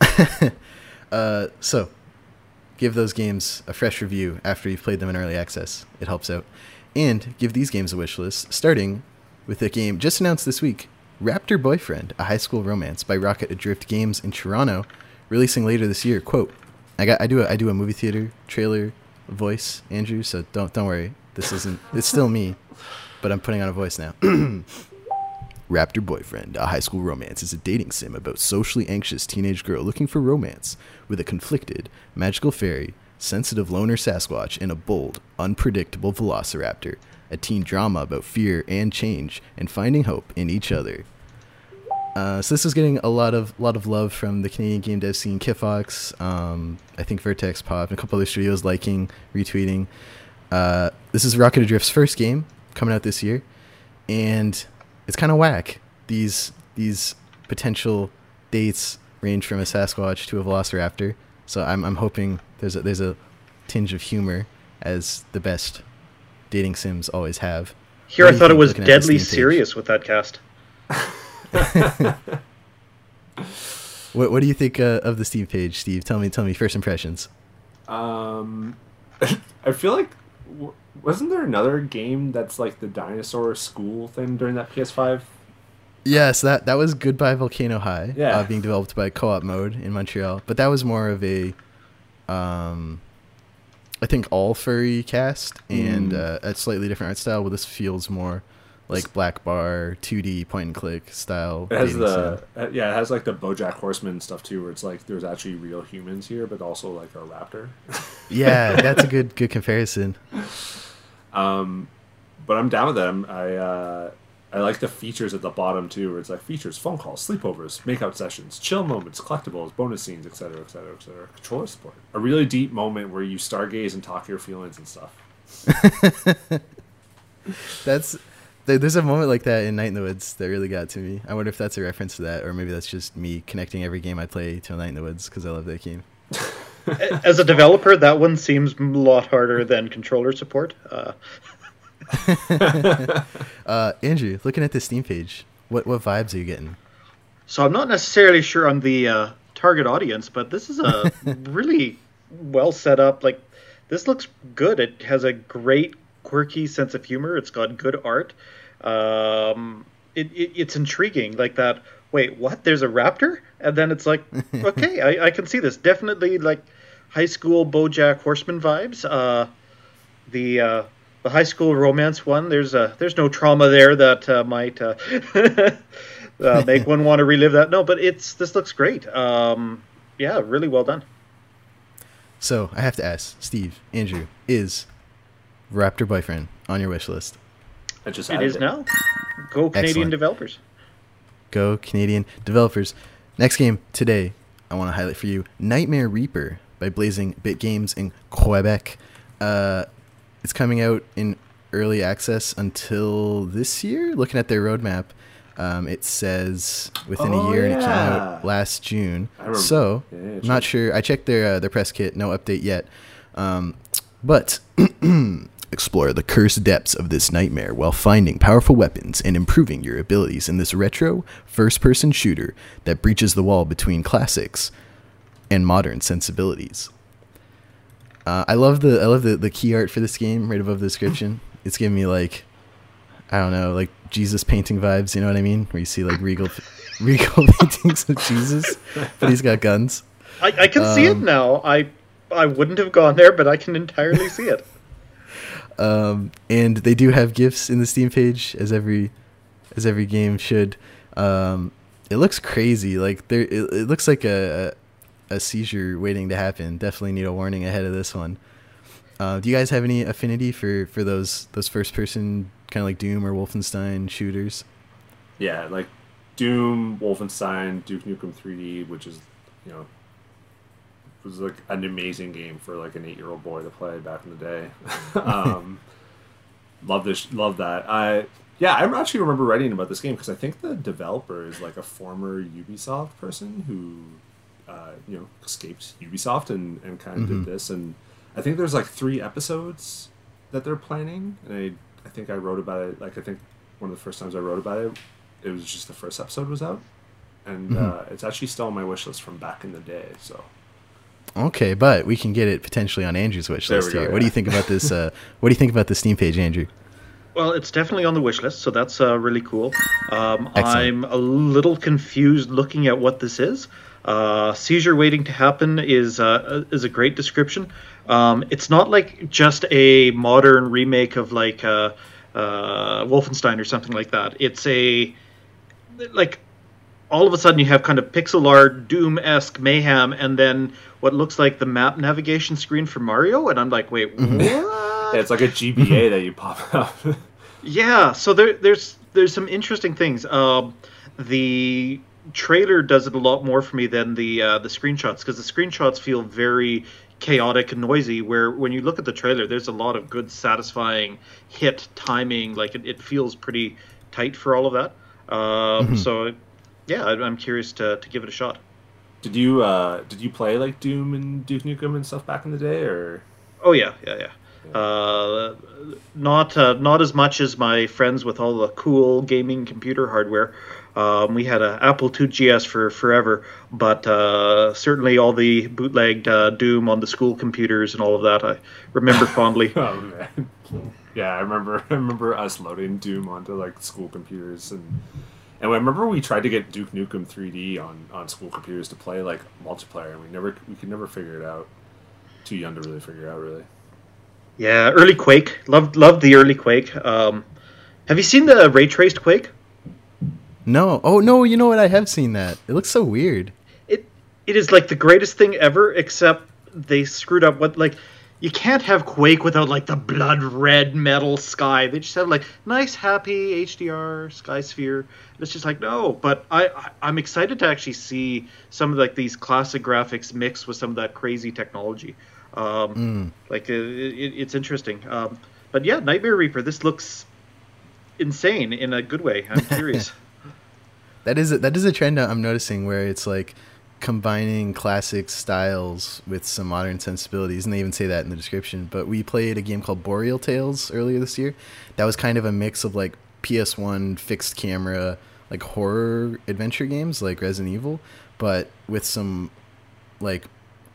uh, so, give those games a fresh review after you've played them in early access. It helps out. And give these games a wish list, starting with a game just announced this week Raptor Boyfriend, a high school romance by Rocket Adrift Games in Toronto, releasing later this year. Quote, I got I do a I do a movie theater trailer voice, Andrew, so don't don't worry. This isn't it's still me, but I'm putting on a voice now. Raptor Boyfriend, a high school romance, is a dating sim about socially anxious teenage girl looking for romance with a conflicted, magical fairy, sensitive loner Sasquatch, and a bold, unpredictable velociraptor. A teen drama about fear and change and finding hope in each other. Uh, so this is getting a lot of lot of love from the Canadian game dev scene, Kitfox, um, I think Vertex Pop, and a couple other studios liking, retweeting. Uh, this is Rocket Adrift's first game coming out this year, and it's kind of whack. These these potential dates range from a Sasquatch to a Velociraptor, so I'm I'm hoping there's a there's a tinge of humor as the best dating sims always have. Here, I thought it was deadly serious with that cast. what What do you think uh, of the Steam page, Steve? Tell me, tell me first impressions. Um, I feel like wasn't there another game that's like the dinosaur school thing during that PS5? Yes, that that was Goodbye Volcano High. Yeah, uh, being developed by Co-op Mode in Montreal, but that was more of a, um, I think all furry cast and mm. uh, a slightly different art style. Well, this feels more like black bar 2d point and click style it has the uh, yeah it has like the bojack horseman stuff too where it's like there's actually real humans here but also like a raptor yeah that's a good good comparison um but i'm down with that I'm, i uh I like the features at the bottom too, where it's like features, phone calls, sleepovers, makeout sessions, chill moments, collectibles, bonus scenes, etc., etc., etc. Controller support. A really deep moment where you stargaze and talk your feelings and stuff. That's there's a moment like that in Night in the Woods that really got to me. I wonder if that's a reference to that, or maybe that's just me connecting every game I play to Night in the Woods because I love that game. As a developer, that one seems a lot harder than controller support. Uh. uh, Andrew, looking at the Steam page, what what vibes are you getting? So I'm not necessarily sure on the uh, target audience, but this is a really well set up. Like this looks good. It has a great quirky sense of humor. It's got good art. Um, it, it, it's intriguing, like that. Wait, what? There's a raptor, and then it's like, okay, I, I can see this. Definitely like high school BoJack Horseman vibes. Uh, the uh, the high school romance one. There's a there's no trauma there that uh, might uh, uh, make one want to relive that. No, but it's this looks great. Um, yeah, really well done. So I have to ask, Steve, Andrew, is Raptor Boyfriend on your wish list? I just it is it. now. Go Canadian Excellent. developers. Go Canadian developers. Next game today, I want to highlight for you Nightmare Reaper by Blazing Bit Games in Quebec. Uh, it's coming out in early access until this year. Looking at their roadmap, um, it says within oh, a year, yeah. and it came out last June. So, yeah, I'm not sure. I checked their uh, their press kit. No update yet. Um, but Explore the cursed depths of this nightmare while finding powerful weapons and improving your abilities in this retro first person shooter that breaches the wall between classics and modern sensibilities. Uh, I love the I love the, the key art for this game right above the description. It's giving me like I don't know, like Jesus painting vibes, you know what I mean? Where you see like regal regal paintings of Jesus, but he's got guns. I, I can um, see it um, now. I I wouldn't have gone there, but I can entirely see it. Um, and they do have gifts in the Steam page, as every as every game should. Um, it looks crazy. Like there, it, it looks like a, a, seizure waiting to happen. Definitely need a warning ahead of this one. Uh, do you guys have any affinity for for those those first person kind of like Doom or Wolfenstein shooters? Yeah, like Doom, Wolfenstein, Duke Nukem 3D, which is you know was like an amazing game for like an eight year old boy to play back in the day. um, love this, love that. I yeah, I actually remember writing about this game because I think the developer is like a former Ubisoft person who, uh, you know, escaped Ubisoft and, and kind of mm-hmm. did this. And I think there's like three episodes that they're planning. And I, I think I wrote about it. Like I think one of the first times I wrote about it, it was just the first episode was out, and mm-hmm. uh, it's actually still on my wish list from back in the day. So. Okay, but we can get it potentially on Andrew's wish list here. What do you think about this? Uh, what do you think about the Steam page, Andrew? Well, it's definitely on the wish list, so that's uh, really cool. Um, I'm a little confused looking at what this is. Uh, seizure waiting to happen is uh, is a great description. Um, it's not like just a modern remake of like uh, uh, Wolfenstein or something like that. It's a like all of a sudden you have kind of pixel art Doom esque mayhem, and then what looks like the map navigation screen for Mario, and I'm like, wait, mm-hmm. what? Yeah, it's like a GBA that you pop up. yeah, so there, there's there's some interesting things. Um, the trailer does it a lot more for me than the uh, the screenshots because the screenshots feel very chaotic and noisy. Where when you look at the trailer, there's a lot of good, satisfying hit timing. Like it, it feels pretty tight for all of that. Um, mm-hmm. So yeah, I'm curious to to give it a shot. Did you uh, did you play like Doom and Duke Nukem and stuff back in the day, or? Oh yeah, yeah, yeah. Uh, not uh, not as much as my friends with all the cool gaming computer hardware. Um, we had an Apple II GS for forever, but uh, certainly all the bootlegged uh, Doom on the school computers and all of that I remember fondly. oh man, yeah, I remember. I remember us loading Doom onto like school computers and. And I remember we tried to get Duke Nukem 3D on, on school computers to play like multiplayer, and we never we could never figure it out. Too young to really figure it out, really. Yeah, early Quake. Loved loved the early Quake. Um, have you seen the ray traced Quake? No. Oh no, you know what? I have seen that. It looks so weird. It it is like the greatest thing ever, except they screwed up what like you can't have Quake without like the blood red metal sky. They just have like nice, happy HDR sky sphere. It's just like no, but I, I am excited to actually see some of like these classic graphics mixed with some of that crazy technology. Um, mm. Like uh, it, it's interesting. Um, but yeah, Nightmare Reaper. This looks insane in a good way. I'm curious. that is a, that is a trend I'm noticing where it's like combining classic styles with some modern sensibilities, and they even say that in the description. But we played a game called Boreal Tales earlier this year. That was kind of a mix of like PS1 fixed camera, like horror adventure games like Resident Evil, but with some like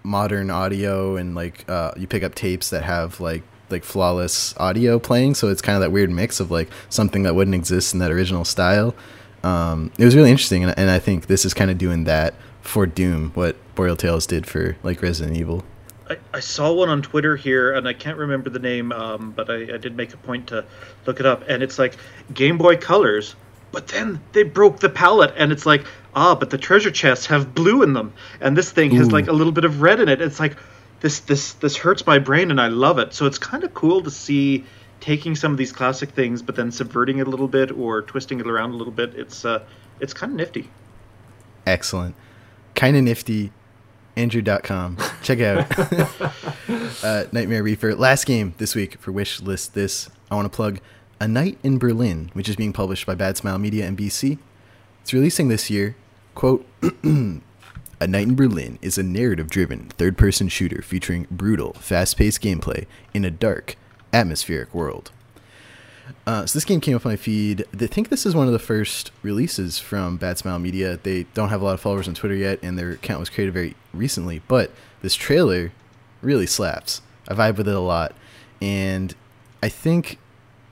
modern audio and like uh, you pick up tapes that have like like flawless audio playing so it's kind of that weird mix of like something that wouldn't exist in that original style um, it was really interesting and, and i think this is kind of doing that for doom what boreal tales did for like resident evil I, I saw one on Twitter here, and I can't remember the name, um, but I, I did make a point to look it up. And it's like Game Boy Colors, but then they broke the palette, and it's like ah, but the treasure chests have blue in them, and this thing has like a little bit of red in it. It's like this this this hurts my brain, and I love it. So it's kind of cool to see taking some of these classic things, but then subverting it a little bit or twisting it around a little bit. It's uh, it's kind of nifty. Excellent, kind of nifty. Andrew.com. Check out uh, Nightmare Reaper. Last game this week for Wish List. This I want to plug A Night in Berlin, which is being published by Bad Smile Media and BC. It's releasing this year. Quote, A Night in Berlin is a narrative driven third person shooter featuring brutal, fast paced gameplay in a dark, atmospheric world. Uh, so this game came up on my feed. I think this is one of the first releases from Bad Smile Media. They don't have a lot of followers on Twitter yet, and their account was created very recently. But this trailer really slaps. I vibe with it a lot, and I think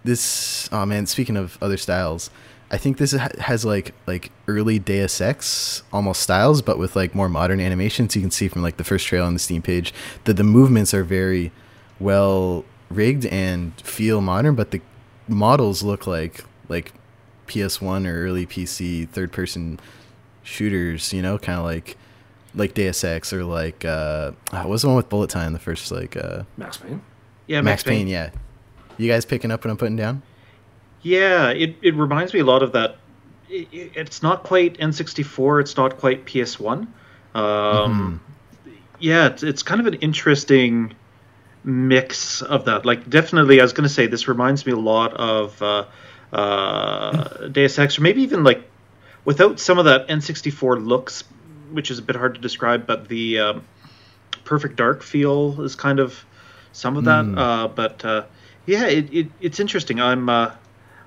this. Oh man, speaking of other styles, I think this has like like early Deus Ex almost styles, but with like more modern animations. You can see from like the first trailer on the Steam page that the movements are very well rigged and feel modern, but the models look like like PS1 or early PC third person shooters, you know, kind of like like Deus Ex or like uh what was the one with bullet time the first like uh Max Payne. Yeah, Max Payne, yeah. You guys picking up what I'm putting down? Yeah, it, it reminds me a lot of that. It, it- it's not quite N64. It's not quite PS1. Um, Yeah, it's, it's kind of an interesting mix of that. Like, definitely, I was going to say this reminds me a lot of uh, uh, Deus Ex, or maybe even like without some of that N64 looks, which is a bit hard to describe, but the um, Perfect Dark feel is kind of some of that. Uh, but uh, yeah, it, it, it's interesting. I'm uh,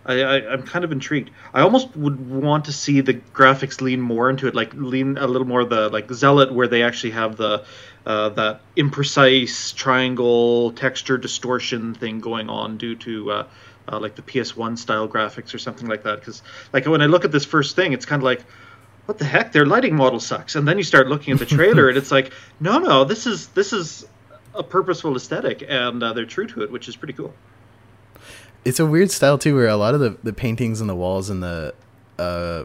I, I, I'm kind of intrigued. I almost would want to see the graphics lean more into it, like lean a little more the like Zealot, where they actually have the uh, that imprecise triangle texture distortion thing going on due to uh, uh, like the PS1 style graphics or something like that. Because like when I look at this first thing, it's kind of like, what the heck? Their lighting model sucks. And then you start looking at the trailer, and it's like, no, no, this is this is a purposeful aesthetic, and uh, they're true to it, which is pretty cool. It's a weird style too, where a lot of the, the paintings on the walls and the uh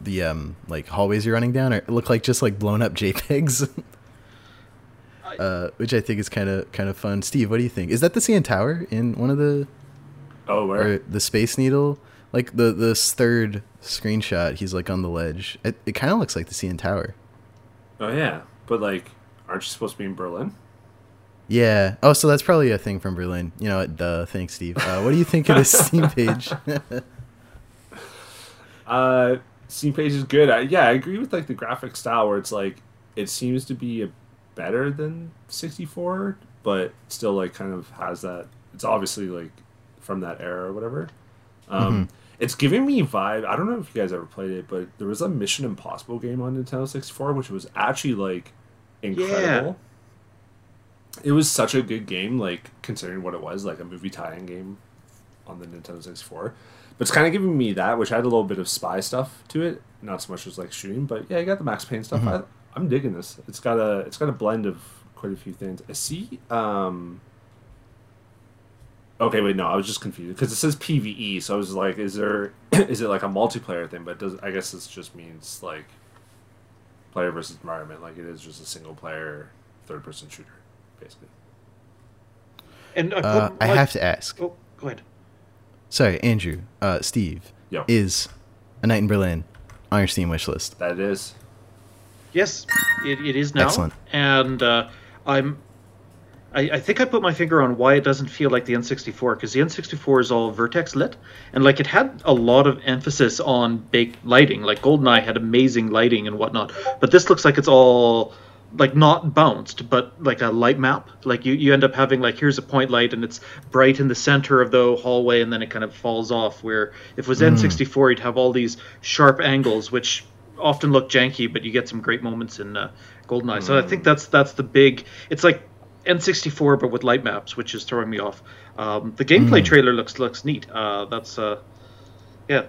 the um like hallways you're running down are look like just like blown up JPEGs. Uh, which I think is kind of kind of fun. Steve, what do you think? Is that the CN Tower in one of the Oh, where? the Space Needle? Like the this third screenshot, he's like on the ledge. It, it kind of looks like the CN Tower. Oh yeah, but like, aren't you supposed to be in Berlin? Yeah. Oh, so that's probably a thing from Berlin. You know what? Duh. Thanks, Steve. Uh, what do you think of this Steam page? Uh, Steam page is good. I, yeah, I agree with like the graphic style where it's like it seems to be a better than 64, but still like kind of has that. It's obviously like from that era or whatever. Um, It's giving me vibe. I don't know if you guys ever played it, but there was a Mission Impossible game on Nintendo 64, which was actually like incredible. It was such a good game, like considering what it was, like a movie tie-in game on the Nintendo 64. But it's kind of giving me that, which had a little bit of spy stuff to it, not so much as like shooting. But yeah, you got the Max Payne stuff. I, I'm digging this. It's got a it's got a blend of quite a few things. I see. Um, okay, wait, no, I was just confused because it says PVE, so I was like, is there is it like a multiplayer thing? But does I guess this just means like player versus environment, like it is just a single player third person shooter, basically. And I, Uh, I like- have to ask. Oh, go ahead. Sorry, Andrew. Uh, Steve. Yo. Is A Night in Berlin on your Steam wish list? That is. Yes, it, it is now. Excellent. And uh, I'm. I, I think I put my finger on why it doesn't feel like the N64 because the N64 is all vertex lit and like it had a lot of emphasis on baked lighting. Like GoldenEye had amazing lighting and whatnot, but this looks like it's all like not bounced, but like a light map. Like you, you end up having like here's a point light and it's bright in the center of the hallway and then it kind of falls off. Where if it was N64, you'd have all these sharp angles, which often look janky, but you get some great moments in uh, GoldenEye. So I think that's that's the big. It's like N64 but with light maps, which is throwing me off. Um, the gameplay trailer looks looks neat. Uh, that's uh, yeah.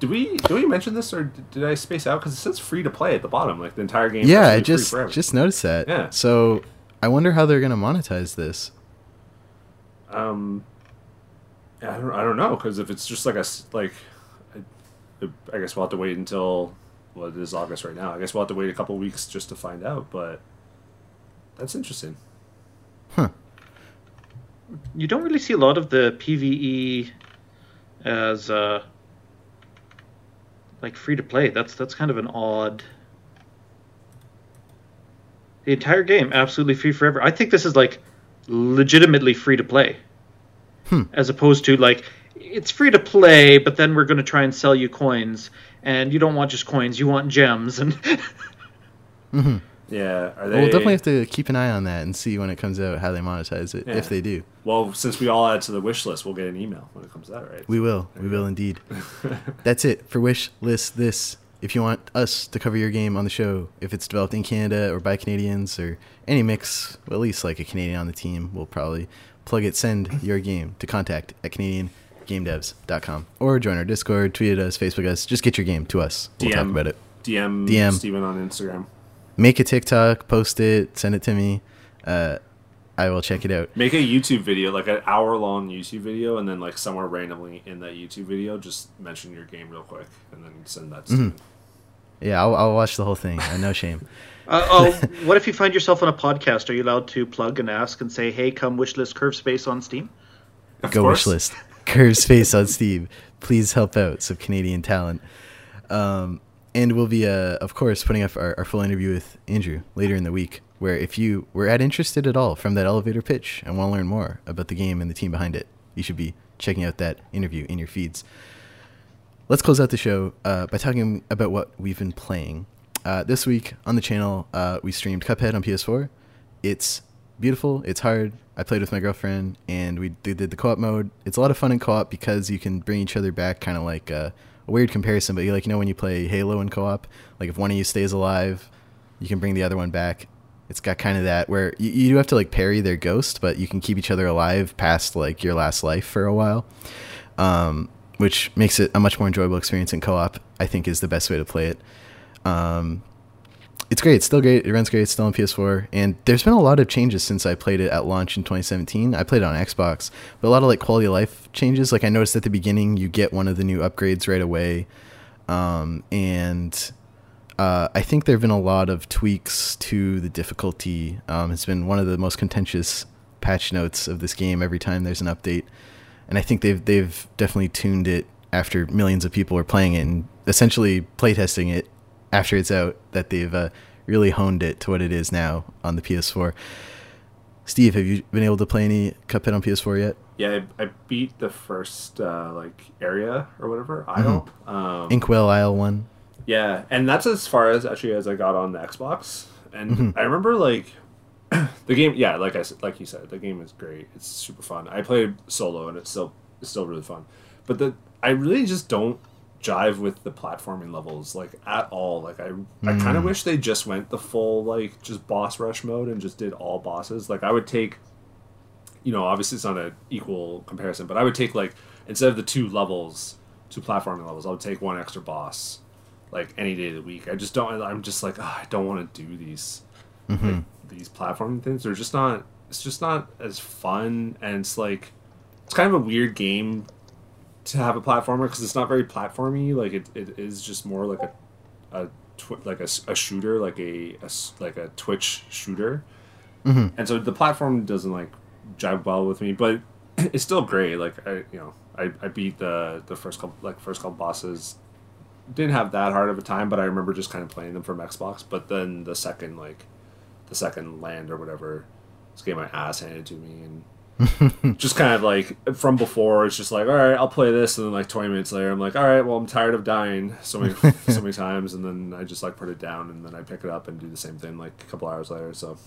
Do we do we mention this or did, did I space out? Because it says free to play at the bottom, like the entire game. Yeah, I just forever. just noticed that. Yeah. So I wonder how they're gonna monetize this. um, I don't I don't know because if it's just like a s- like, I, I guess we'll have to wait until well it is August right now. I guess we'll have to wait a couple weeks just to find out. But that's interesting. You don't really see a lot of the PVE as uh, like free to play. That's that's kind of an odd. The entire game absolutely free forever. I think this is like legitimately free to play, as opposed to like it's free to play, but then we're going to try and sell you coins, and you don't want just coins, you want gems, and mm-hmm. Yeah, are they? We'll definitely have to keep an eye on that and see when it comes out how they monetize it, Yeah. if they do. Well, since we all add to the wish list, we'll get an email when it comes out, right? We will. We will indeed. That's it for wish list. This. If you want us to cover your game on the show, if it's developed in Canada or by Canadians or any mix, well, at least like a Canadian on the team, we'll probably plug it. Send your game to contact at CanadianGameDevs.com or join our Discord, tweet at us, Facebook us. Just get your game to us. We'll talk DM. about it. DM DM. Steven on Instagram. Make a TikTok, post it, send it to me. Uh, I will check it out. Make a YouTube video, like an hour long YouTube video, and then like somewhere randomly in that YouTube video, just mention your game real quick, and then send that. To Mhm. Yeah, I'll, I'll watch the whole thing. Uh, no shame. Uh, oh, what if you find yourself on a podcast? Are you allowed to plug and ask and say, "Hey, come wishlist Curve Space on Steam"? Of Go course. wish list. Curve Space on Steve. Please help out some Canadian talent. Um, and we'll be, uh, of course, putting up our, our full interview with Andrew later in the week. Where if you were at interested at all from that elevator pitch and want to learn more about the game and the team behind it, you should be checking out that interview in your feeds. Let's close out the show uh, by talking about what we've been playing. Uh, this week on the channel, uh, we streamed Cuphead on PS4. It's beautiful. It's hard. I played with my girlfriend, and we did the co-op mode. It's a lot of fun in co-op because you can bring each other back, kind of like uh, a weird comparison. But you like you know when you play Halo in co-op, like if one of you stays alive, you can bring the other one back. It's got kind of that where you, you do have to like parry their ghost, but you can keep each other alive past like your last life for a while, um, which makes it a much more enjoyable experience in co-op. I think is the best way to play it. Um, it's great. It's still great. It runs great. It's still on PS4. And there's been a lot of changes since I played it at launch in 2017. I played it on Xbox, but a lot of like quality of life changes. Like I noticed at the beginning, you get one of the new upgrades right away, um, and uh, I think there have been a lot of tweaks to the difficulty. Um, it's been one of the most contentious patch notes of this game every time there's an update, and I think they've they've definitely tuned it after millions of people are playing it and essentially playtesting it after it's out that they've uh, really honed it to what it is now on the PS4. Steve, have you been able to play any Cuphead on PS4 yet? Yeah, I, I beat the first uh, like area or whatever isle. Mm-hmm. Um, Inkwell Isle One. Yeah, and that's as far as actually as I got on the Xbox. And Mhm. I remember like the game. Yeah, like I said, like you said, the game is great. It's super fun. I played solo, and it's still it's still really fun. But the I really just don't jive with the platforming levels like at all. Like I I kind of Mm. wish they just went the full like just boss rush mode and just did all bosses. Like I would take you know, obviously it's not an equal comparison, but I would take like instead of the two levels, two platforming levels, I would take one extra boss, like any day of the week. I just don't. I'm just like, oh, I don't want to do these Mm-hmm. like, these platforming things. They're just not. It's just not as fun, and it's like it's kind of a weird game to have a platformer because it's not very platformy. Like it, it is just more like a a tw- like a shooter, like a, a like a Twitch shooter Mhm. and so the platform doesn't like jive well with me but it's still great like i you know i, I beat the the first couple like first couple bosses didn't have that hard of a time but i remember just kind of playing them from xbox but then the second like the second land or whatever just getting my ass handed to me and just kind of like from before it's just like all right i'll play this and then like 20 minutes later i'm like all right well i'm tired of dying so many so many times and then i just like put it down and then i pick it up and do the same thing like a couple hours later so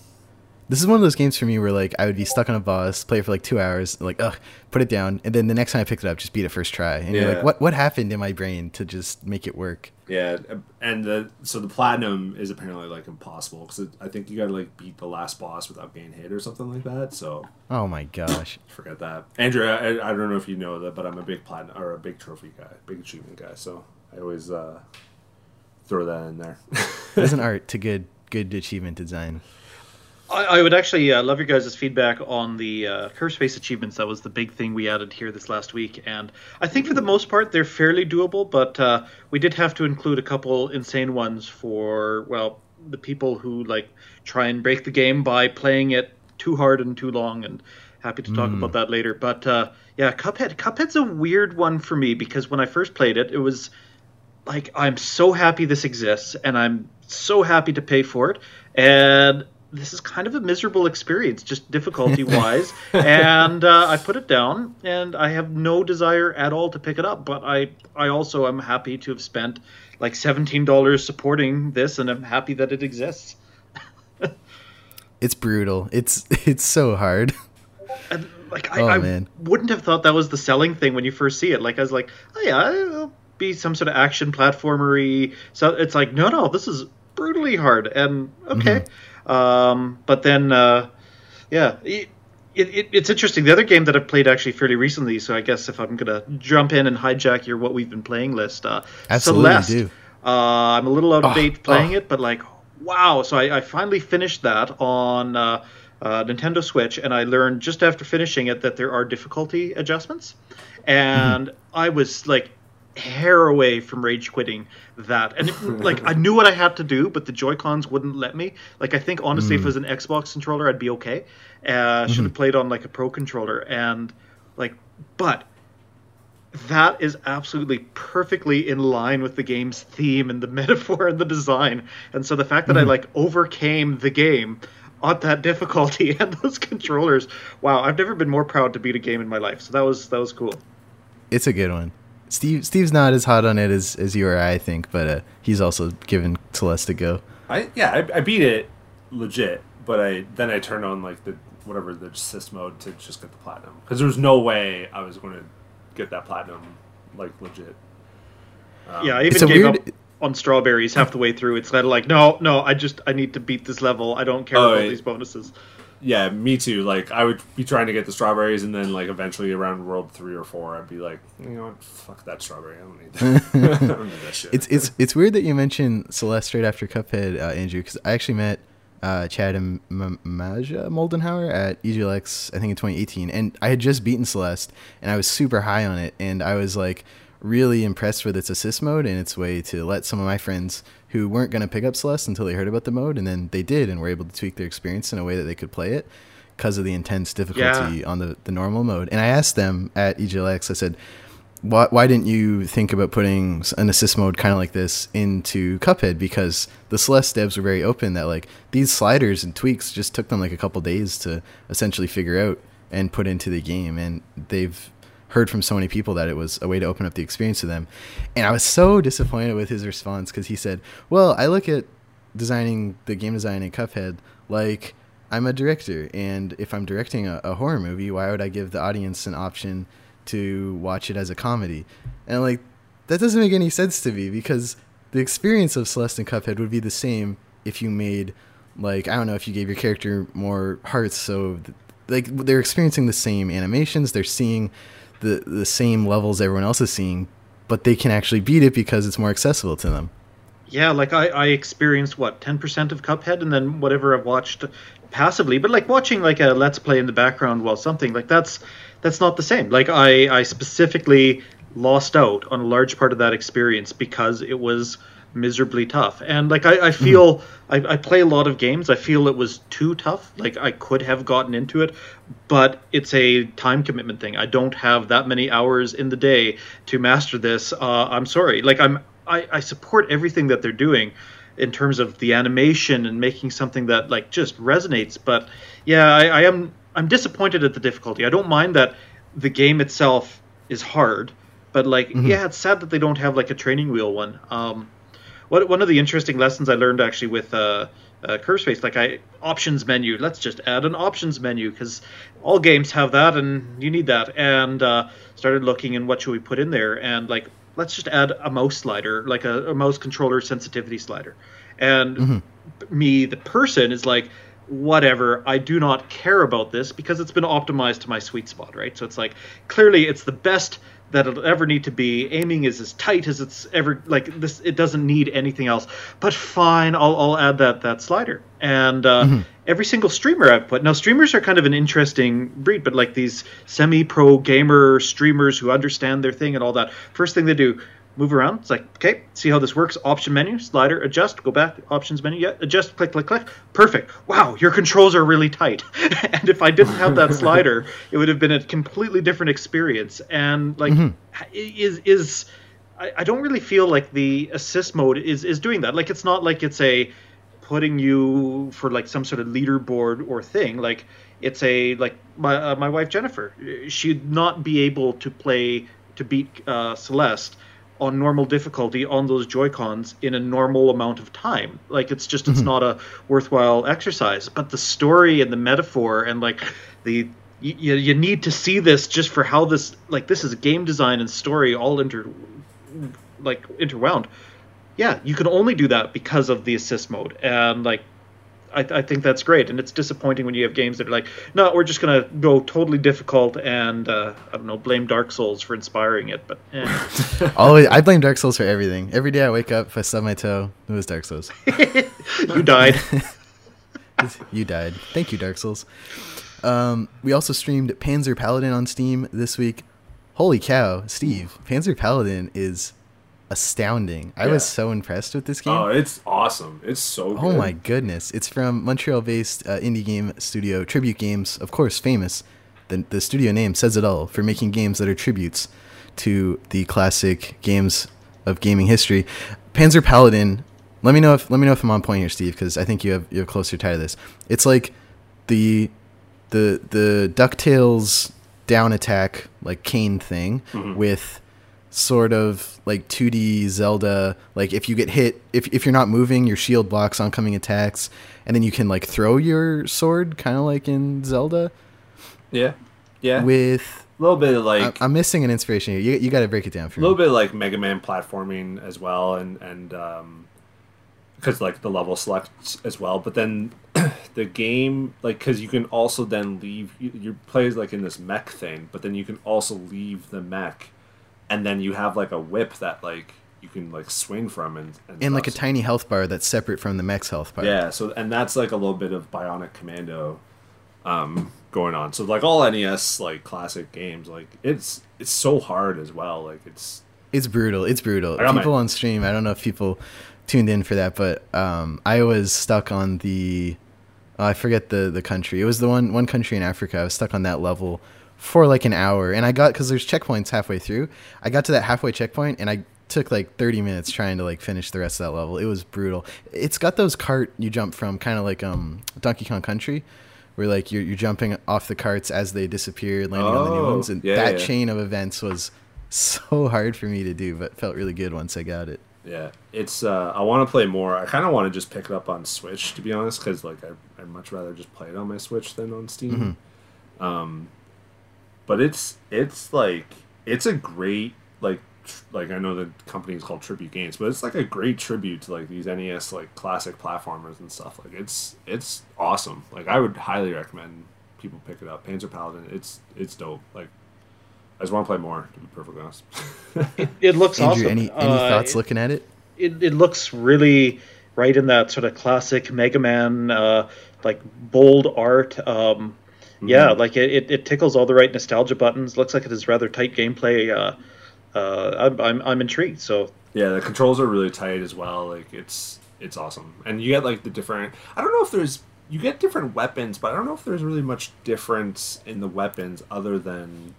This is one of those games for me where like I would be stuck on a boss, play it for like two hours, like ugh, put it down, and then the next time I picked it up, just beat it first try, and you're like, what what happened in my brain to just make it work? Yeah, and the so the platinum is apparently like impossible because I think you gotta like beat the last boss without getting hit or something like that. So Oh my gosh. forget that. Andrew, I, I don't know if you know that, but I'm a big platinum or a big trophy guy, big achievement guy. So I always uh, throw that in there. There's an art to good good achievement design. I, I would actually uh, love your guys' feedback on the uh, curve space achievements. That was the big thing we added here this last week, and I think for the most part they're fairly doable. But uh, we did have to include a couple insane ones for well the people who like try and break the game by playing it too hard and too long. And happy to talk Mm. about that later. But uh, yeah, Cuphead. Cuphead's a weird one for me because when I first played it, it was like I'm so happy this exists and I'm so happy to pay for it and this is kind of a miserable experience just difficulty wise and uh, I put it down and I have no desire at all to pick it up but I I also am happy to have spent like $17 supporting this and I'm happy that it exists. It's brutal. It's it's so hard. and like I, Oh, I wouldn't have thought that was the selling thing when you first see it. Like I was like oh yeah it'll be some sort of action platformery. So it's like no no this is brutally hard. And okay um, but then uh, yeah it, it, it's interesting the other game that I've played actually fairly recently so I guess if I'm gonna jump in and hijack your what we've been playing list uh, Absolutely Celeste do. uh, I'm a little out of Oh, date playing oh. it, but like, wow! So I, I finally finished that on uh, uh, Nintendo Switch, and I learned just after finishing it that there are difficulty adjustments, and mm-hmm. I was like hair away from rage quitting that and it, like i knew what i had to do but the joy cons wouldn't let me like i think honestly mm. if it was an xbox controller i'd be okay uh, should have mm-hmm. played on like a pro controller and like but that is absolutely perfectly in line with the game's theme and the metaphor and the design and so the fact that mm. i mm-hmm. like overcame the game on that difficulty and those controllers wow i've never been more proud to beat a game in my life so that was that was cool it's a good one Steve Steve's not as hot on it as, as you or I, I think, but uh, he's also given Celeste a go. I yeah, I, I, beat it legit, but I then I turned on like the whatever the assist mode to just get the platinum because there was no way I was going to get that platinum like legit. Um, yeah, I even gave weird... up on strawberries half the way through. It's kind of like no, no, I just I need to beat this level. I don't care oh, about these bonuses yeah, me too. Like I would be trying to get the strawberries, and then like eventually around world three or four, I'd be like, you know what, fuck that strawberry. I don't need that. I don't need that shit. It's it's it's weird that you mentioned Celeste straight after Cuphead, uh, Andrew, because I actually met uh, Chad and M- Maja Moldenhauer at EGLX, I think in 2018, and I had just beaten Celeste, and I was super high on it, and I was like really impressed with its assist mode and its way to let some of my friends who weren't going to pick up Celeste until they heard about the mode, and then they did and were able to tweak their experience in a way that they could play it because of the intense difficulty yeah. on the, the normal mode. And I asked them at EGLX, I said, why, why didn't you think about putting an assist mode kind of like this into Cuphead? Because the Celeste devs were very open that like these sliders and tweaks just took them like a couple days to essentially figure out and put into the game, and they've heard from so many people that it was a way to open up the experience to them. And I was so disappointed with his response because he said, "Well, I look at designing the game design in Cuphead like I'm a director, and if I'm directing a, a horror movie, why would I give the audience an option to watch it as a comedy?" And like that doesn't make any sense to me because the experience of Celeste and Cuphead would be the same if you made like I don't know if you gave your character more hearts so like they're experiencing the same animations they're seeing the the same levels everyone else is seeing, but they can actually beat it because it's more accessible to them. Yeah, like I, I experienced what ten percent of Cuphead, and then whatever I've watched passively. But like watching like a Let's Play in the background while something like that's that's not the same. Like I I specifically lost out on a large part of that experience because it was miserably tough. And like I, I feel mm-hmm. I, I play a lot of games. I feel it was too tough. Like I could have gotten into it, but it's a time commitment thing. I don't have that many hours in the day to master this. Uh, I'm sorry. Like I'm I, I support everything that they're doing in terms of the animation and making something that like just resonates. But yeah, I, I am I'm disappointed at the difficulty. I don't mind that the game itself is hard, but like mm-hmm. yeah, it's sad that they don't have like a training wheel one. Um, what one of the interesting lessons I learned actually with uh, uh, like I options menu. Let's just add an options menu because all games have that, and you need that. And uh, started looking and what should we put in there, and like let's just add a mouse slider, like a, a mouse controller sensitivity slider. And mm-hmm. me, the person, is like, whatever. I do not care about this because it's been optimized to my sweet spot, right? So it's like clearly it's the best that it'll ever need to be. Aiming is as tight as it's ever like this. It doesn't need anything else. But fine, I'll I'll add that that slider. And uh, mm-hmm. every single streamer I've put now, streamers are kind of an interesting breed. But like these semi-pro gamer streamers who understand their thing and all that. First thing they do, move around. It's like, okay, see how this works. Option menu, slider, adjust, go back, options menu, yeah, adjust, click, click, click. Perfect. Wow, your controls are really tight. and if I didn't have that slider, it would have been a completely different experience. And like, mm-hmm. is is I, I don't really feel like the assist mode is is doing that. Like, it's not like it's a putting you for like some sort of leaderboard or thing. Like, it's a like my uh, my wife Jennifer, she'd not be able to play to beat uh, Celeste on normal difficulty on those Joy Cons in a normal amount of time. Like it's just it's mm-hmm. not a worthwhile exercise. But the story and the metaphor and like the you, you need to see this just for how this like this is game design and story all inter like interwound. Yeah, you can only do that because of the assist mode and like I, I, think that's great, and it's disappointing when you have games that are like, no, we're just gonna go totally difficult and uh, I don't know, blame Dark Souls for inspiring it. But eh. always, I blame Dark Souls for everything. Every day I wake up, if I stub my toe, it was Dark Souls. you died. you died. Thank you, Dark Souls. Um, we also streamed Panzer Paladin on Steam this week. Holy cow, Steve! Panzer Paladin is astounding. I was so impressed with this game. Oh, it's awesome. It's so. Oh my goodness! It's from Montreal-based uh, indie game studio Tribute Games, of course, famous. The the studio name says it all for making games that are tributes to the classic games of gaming history. Panzer Paladin. Let me know if let me know if I'm on point here, Steve, because I think you have you have closer tie to this. It's like the the the Ducktales down attack like cane thing with sort of like 2D Zelda. Like if you get hit, if if you're not moving, your shield blocks oncoming attacks, and then you can like throw your sword, kind of like in Zelda. Yeah, yeah. With a little bit of like I, I'm missing an inspiration here. You you got to break it down for me. a little me. bit like Mega Man platforming as well, and and um, because like the level selects as well. But then the game, like, because you can also then leave. You, you play like in this mech thing, but then you can also leave the mech, and then you have like a whip that like you can like swing from and and, And like a tiny health bar that's separate from the mech's health bar. Yeah, so and that's like a little bit of Bionic Commando um going on. So like all NES like classic games, like it's it's so hard as well. Like it's It's brutal. It's brutal. Got my- People on stream, I don't know if people tuned in for that, but um, I was stuck on the oh, I forget the the country. It was the one one country in Africa. I was stuck on that level for like an hour, and I got because there's checkpoints halfway through. I got to that halfway checkpoint, and I took like 30 minutes trying to like finish the rest of that level. It was brutal. It's got those cart you jump from, kind of like um Donkey Kong Country. Where like you're, you're jumping off the carts as they disappear, landing on the new Oh, ones, and yeah, that yeah. chain of events was so hard for me to do, but felt really good once I got it. yeah, it's uh I want to play more. I kind of want to just pick it up on Switch to be honest, because like I I'd much rather just play it on my Switch than on Steam. Um, but it's it's like it's a great like tr- like I know the company is called Tribute Games, but it's like a great tribute to like these NES like classic platformers and stuff. Like it's it's awesome. Like I would highly recommend people pick it up. Panzer Paladin, it's it's dope. Like I just want to play more. To be perfectly honest. It looks Andrew, awesome. any any Uh, thoughts it- looking at it? it, it looks really right in that sort of classic Mega Man, uh, like bold art. Um, Yeah, like it, it, it tickles all the right nostalgia buttons. Looks like it is rather tight gameplay. Uh, uh, I'm, I'm I'm intrigued. So Yeah, the controls are really tight as well. Like it's it's awesome, and you get like the different. I don't know if there's you get different weapons, but I don't know if there's really much difference in the weapons other than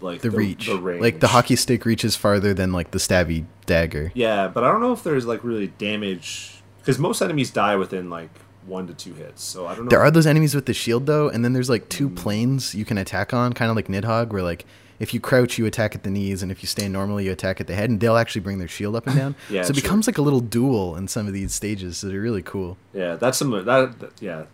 like The, reach, the range. like the hockey stick reaches farther than like the stabby dagger. Yeah, but I don't know if there's like really damage because most enemies die within like one to two hits. So I don't know. There are those enemies with the shield though, and then there's like Mm. two planes you can attack on, kind of like Nidhogg, where like if you crouch, you attack at the knees, and if you stand normally, you attack at the head, and they'll actually bring their shield up and down. Yeah, so it true. becomes like a little duel in some of these stages that are really cool. Yeah, that's some that, that yeah,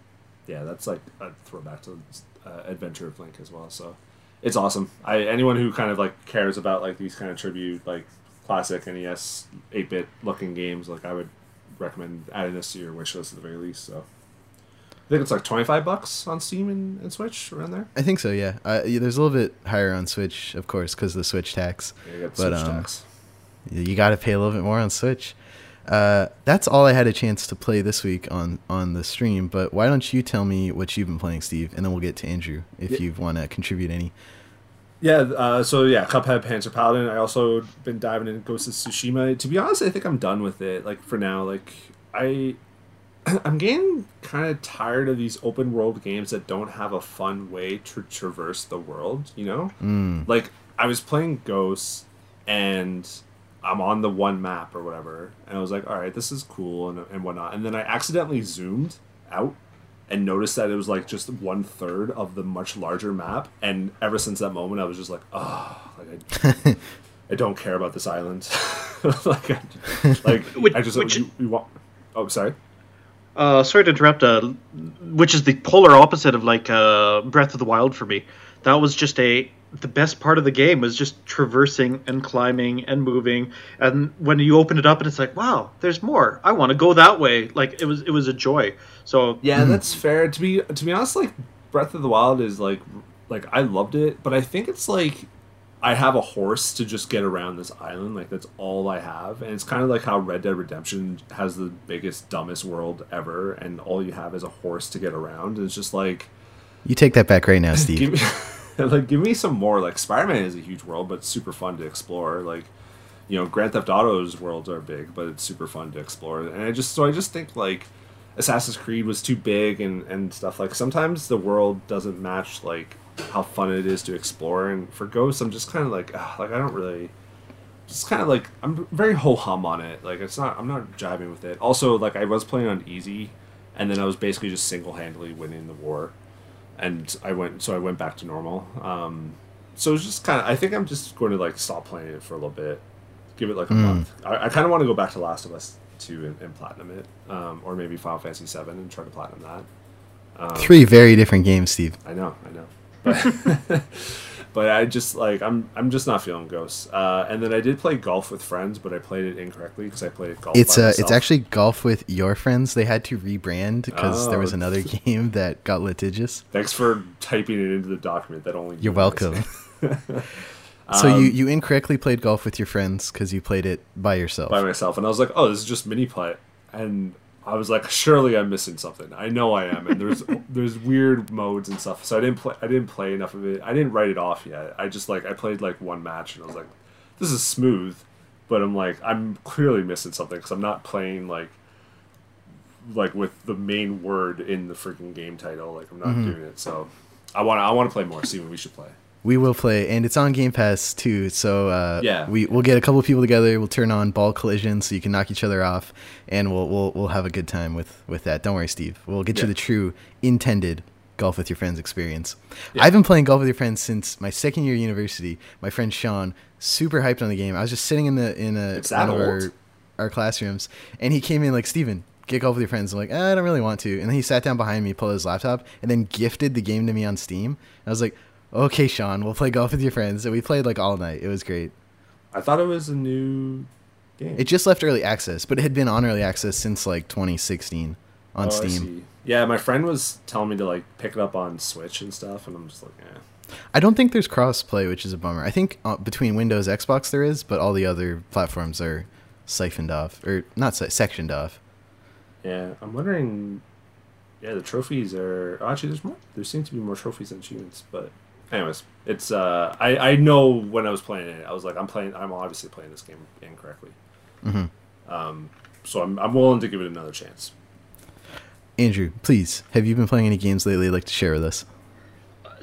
yeah. That's like a throwback to uh, Adventure of Link as well. So it's awesome. I anyone who kind of like cares about like these kind of tribute like classic NES eight bit looking games, like I would recommend adding this to your wish list at the very least. So I think it's like twenty five bucks on Steam and, and Switch around there. I think so. Yeah, uh, yeah there's a little bit higher on Switch, of course, because of the Switch tax. Yeah, you got But, Switch um, tax. you got to pay a little bit more on Switch. Uh, that's all I had a chance to play this week on on the stream. But why don't you tell me what you've been playing, Steve, and then we'll get to Andrew if Yeah. you want to contribute any. Yeah, uh, so yeah, Cuphead, Panzer Paladin. I also been diving into Ghost of Tsushima. To be honest, I think I'm done with it. Like for now, like I, I'm getting kind of tired of these open world games that don't have a fun way to traverse the world. You know, Mm. like I was playing Ghosts, and I'm on the one map or whatever, and I was like, all right, this is cool and and whatnot. And then I accidentally zoomed out and noticed that it was like just one third of the much larger map. And ever since that moment, I was just like, oh, like I, I don't care about this island. like, I, like Which- I just which- you, you want. Oh, sorry. Uh, sorry to interrupt, uh, which is the polar opposite of like uh, Breath of the Wild for me. That was just a the best part of the game was just traversing and climbing and moving. And when you open it up and it's like, wow, there's more. I want to go that way. Like it was it was a joy. So Yeah, mm. that's fair. To be to be honest, like Breath of the Wild is like like I loved it, but I think it's like I have a horse to just get around this island. Like that's all I have, and it's kind of like how Red Dead Redemption has the biggest, dumbest world ever, and all you have is a horse to get around. And it's just like You take that back right now, Steve. give me, like give me some more. Like Spider Man is a huge world, but super fun to explore. Like you know, Grand Theft Auto's worlds are big, but it's super fun to explore. And I just so I just think like Assassin's Creed was too big and and stuff. Like sometimes the world doesn't match like how fun it is to explore. And for Ghosts, I'm just kind of like ah, like I don't really. Just kind of like I'm very ho hum on it. Like it's not I'm not jiving with it. Also, like I was playing on easy, and then I was basically just single handedly winning the war, and I went so I went back to normal. Um, so it's just kind of I think I'm just going to like stop playing it for a little bit, give it like a Mm. month. I, I kind of want to go back to Last of Us two and, and platinum it, um, or maybe Final Fantasy seven and try to platinum that. Um, Three very different games, Steve. I know, I know, but but I just like I'm I'm just not feeling Ghosts. Uh, and then I did play golf with friends, but I played it incorrectly because I played it golf. It's by uh, myself. it's actually golf with your friends. They had to rebrand because there was Oh. another game that got litigious. Thanks for typing it into the document. That only you You're welcome. so Um, you you incorrectly played golf with your friends because you played it by yourself. by myself, and I was like, "Oh, this is just mini play," and I was like, "Surely I'm missing something. I know I am." And there's there's weird modes and stuff, so I didn't play. I didn't play enough of it. I didn't write it off yet. I just like I played like one match, and I was like, "This is smooth," but I'm like, I'm clearly missing something because I'm not playing like like with the main word in the freaking game title. Like I'm not Mm-hmm. doing it. So I want to I want to play more. See Steven, we should play. We will play, and it's on Game Pass too. So uh, Yeah. we we'll get a couple of people together. We'll turn on ball collision so you can knock each other off, and we'll we'll we'll have a good time with with that. Don't worry, Steve. We'll get you the true intended golf with your friends experience. I've been playing golf with your friends since my second year of university. My friend Sean, super hyped on the game. I was just sitting in the in a It's that one of our, our classrooms, and he came in like Steven, Get golf with your friends. I'm like, "Eh, I don't really want to. And then he sat down behind me, pulled his laptop, and then gifted the game to me on Steam. I was like, okay, Sean, we'll play golf with your friends. And we played like all night. It was great. I thought it was a new game. It just left early access, but it had been on early access since like 2016 on Oh, Steam. Yeah, my friend was telling me to like pick it up on Switch and stuff, and I'm just like, eh. I don't think there's cross-play, which is a bummer. I think uh, between Windows, Xbox there is, but all the other platforms are siphoned off or not si- sectioned off. Yeah, I'm wondering. Yeah, the trophies are oh, actually there's more. There seem to be more trophies than achievements, but anyways, it's uh I I know when I was playing it, I was like I'm playing I'm obviously playing this game incorrectly. Mhm. Um, so I'm I'm willing to give it another chance. Andrew, please, have you been playing any games lately you'd like to share with us?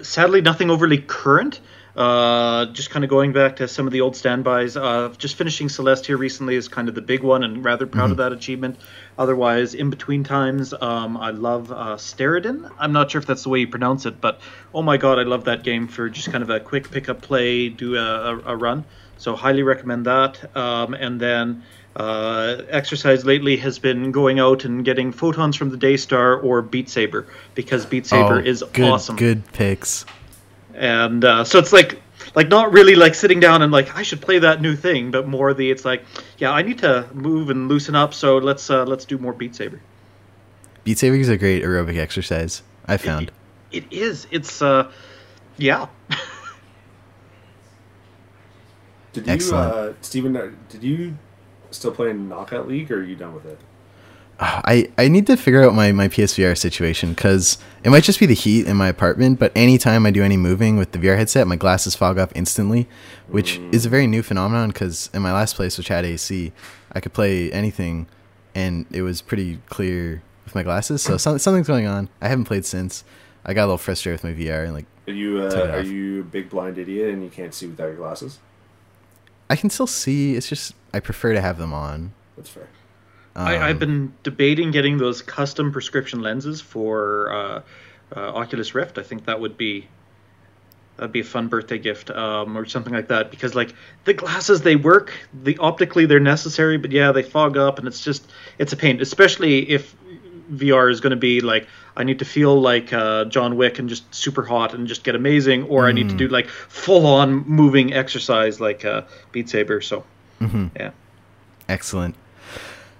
sadly nothing overly current uh, just kind of going back to some of the old standbys uh, just finishing celeste here recently is kind of the big one and rather proud of that achievement. Otherwise in between times um, i love uh, Steredenn. i'm not sure if that's the way you pronounce it but oh my god i love that game for just kind of a quick pick up play do a, a, a run. So highly recommend that. Um, and then uh, exercise lately has been going out and getting photons from the daystar or beat saber because beat saber is Oh, good, awesome. Good picks. And uh, so it's like like not really like sitting down and like I should play that new thing, but more the it's like yeah I need to move and loosen up, so let's uh, let's do more Beat Saber. Beat Saber is a great aerobic exercise. I found. It is. It's uh yeah. Did you Excellent. uh Steven uh, did you still play in Knockout League or are you done with it? I, I need to figure out my, my PSVR situation because it might just be the heat in my apartment, but anytime I do any moving with the VR headset, my glasses fog up instantly, which is a very new phenomenon because in my last place, which had AC, I could play anything and it was pretty clear with my glasses. So some, something's going on. I haven't played since. I got a little frustrated with my VR and like Are you uh, are you a big blind idiot and you can't see without your glasses? I can still see. It's just I prefer to have them on. That's fair. I, Um, I've been debating getting those custom prescription lenses for uh, uh, Oculus Rift. I think that would be that'd be a fun birthday gift um, or something like that because like the glasses they work the optically they're necessary but yeah they fog up and it's just it's a pain especially if VR is going to be like I need to feel like uh, John Wick and just super hot and just get amazing or I need to do like full on moving exercise like uh, Beat Saber so yeah Excellent.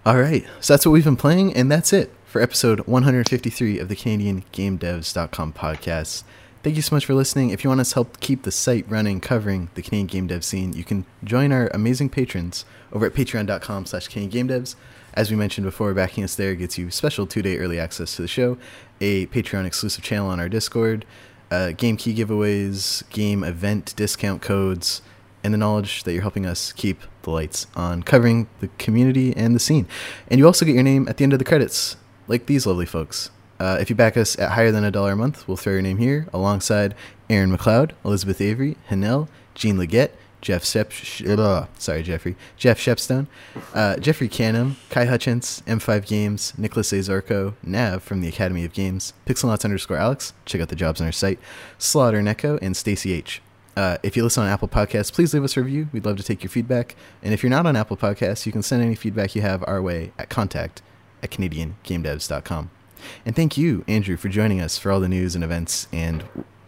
All right. So that's what we've been playing, and that's it for episode 153 of the Canadian Game Devs.com podcast. Thank you so much for listening. If you want us to help keep the site running, covering the Canadian game dev scene, you can join our amazing patrons over at patreon.com slash Canadian game devs. As we mentioned before, backing us there gets you special two-day early access to the show, a Patreon exclusive channel on our Discord, uh, game key giveaways, game event discount codes, and the knowledge that you're helping us keep the lights on, covering the community and the scene. And you also get your name at the end of the credits, like these lovely folks. Uh, if you back us at higher than a dollar a month, we'll throw your name here alongside Aaron McLeod, Elizabeth Avery, Hanel, Jean Leggett, Jeff Shep, sh- uh, sorry Jeffrey, Jeff Shepstone, uh, Jeffrey Canham, Kai Hutchins, M5 Games, Nicholas Azarko, Nav from the Academy of Games, Pixelnuts underscore Alex, check out the jobs on our site, Slaughter Neko, and Stacy H. Uh, if you listen on Apple Podcasts, please leave us a review. We'd love to take your feedback. And if you're not on Apple Podcasts, you can send any feedback you have our way at contact at CanadianGameDevs.com. And thank you, Andrew, for joining us for all the news and events and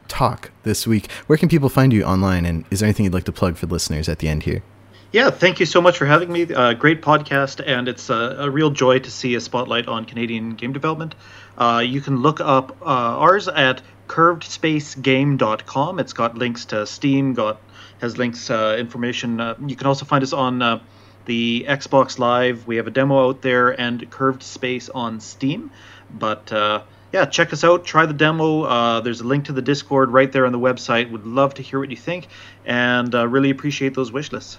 talk this week. Where can people find you online? And is there anything you'd like to plug for listeners at the end here? Yeah, thank you so much for having me. Uh, great podcast, and it's a, a, real joy to see a spotlight on Canadian game development. Uh, you can look up uh, ours at curvedspacegame.com. It's got links to Steam, got has links uh, information. Uh, you can also find us on uh, the Xbox Live. We have a demo out there and Curved Space on Steam. But uh, yeah, check us out. Try the demo. Uh, there's a link to the Discord right there on the website. Would love to hear what you think, and uh, really appreciate those wish lists.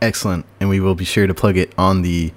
Excellent, and we will be sure to plug it on the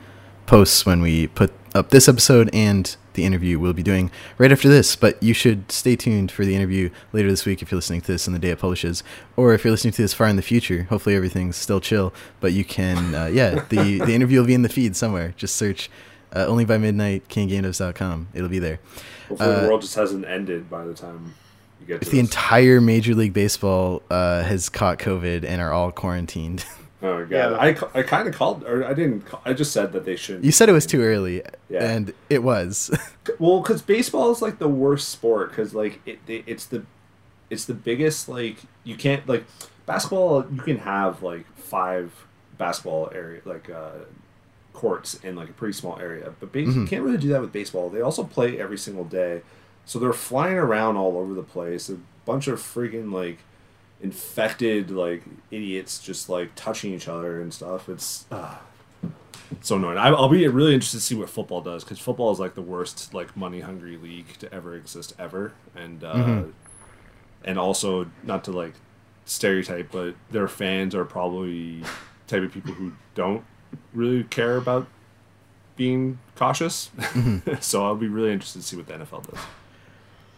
posts when we put up this episode and the interview we'll be doing right after this. But you should stay tuned for the interview later this week if you're listening to this on the day it publishes, or if you're listening to this far in the future. Hopefully everything's still chill, but you can, uh, yeah, the the interview will be in the feed somewhere. Just search uh, only by midnight, KingGameDevs.com. It'll be there. Hopefully, uh, the world just hasn't ended by the time you get. if the entire Major League Baseball uh, has caught COVID and are all quarantined. Oh god, yeah. I, I kind of called, or I didn't. Call, I just said that they shouldn't. You said it was too early, yeah. and it was. well, because baseball is like the worst sport because like it, it, it's the it's the biggest like you can't like basketball you can have like five basketball area like uh courts in like a pretty small area. But base- mm-hmm. you can't really do that with baseball. They also play every single day, so they're flying around all over the place. A bunch of freaking like infected like idiots just like touching each other and stuff. It's uh, so annoying. I, will be really interested to see what football does because football is like the worst like money hungry league to ever exist ever, and uh, mm-hmm. and also not to like stereotype, but their fans are probably type of people who don't really care about being cautious. Mm-hmm. so I'll be really interested to see what the NFL does.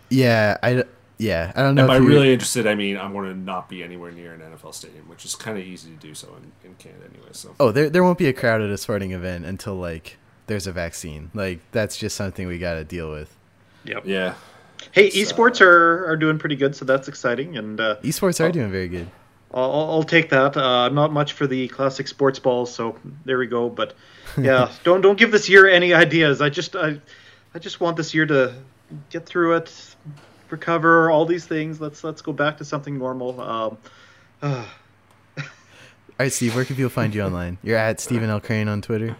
Yeah, I yeah, I don't know. And by really interested, I mean I'm going to not be anywhere near an NFL stadium, which is kind of easy to do so in, in Canada anyway. So oh, there there won't be a crowd at a sporting event until like there's a vaccine. Like that's just something we got to deal with. Yep. Yeah. Hey, it's, esports are are doing pretty good, so that's exciting. And uh, esports are doing very good. I'll, I'll take that. Uh, not much for the classic sports balls, so there we go. But yeah, don't don't give this year any ideas. I just I, I just want this year to get through it, recover, all these things. Let's let's go back to something normal. Um, uh. all right, Steve, where can people find you online? You're at Stephen L. Crane on Twitter.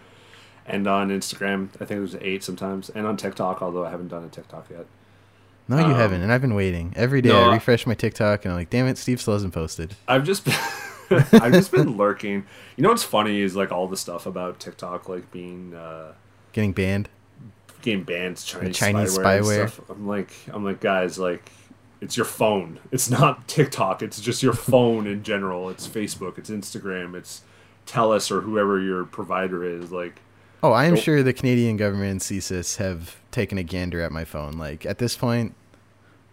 And on Instagram, I think there's eight sometimes, and on TikTok, although I haven't done a TikTok yet. No, you um, haven't, and I've been waiting every day. No, I refresh my TikTok, and I'm like, damn it, Steve still hasn't posted. I've just been, I've just been lurking. You know what's funny is like all the stuff about TikTok, like being uh, getting banned, getting banned, Chinese, Chinese spyware. spyware. I'm like, I'm like, guys, like, it's your phone. It's not TikTok. It's just your phone in general. It's Facebook. It's Instagram. It's Telus or whoever your provider is. Like, oh, I am sure the Canadian government and CSIS have taken a gander at my phone. Like at this point,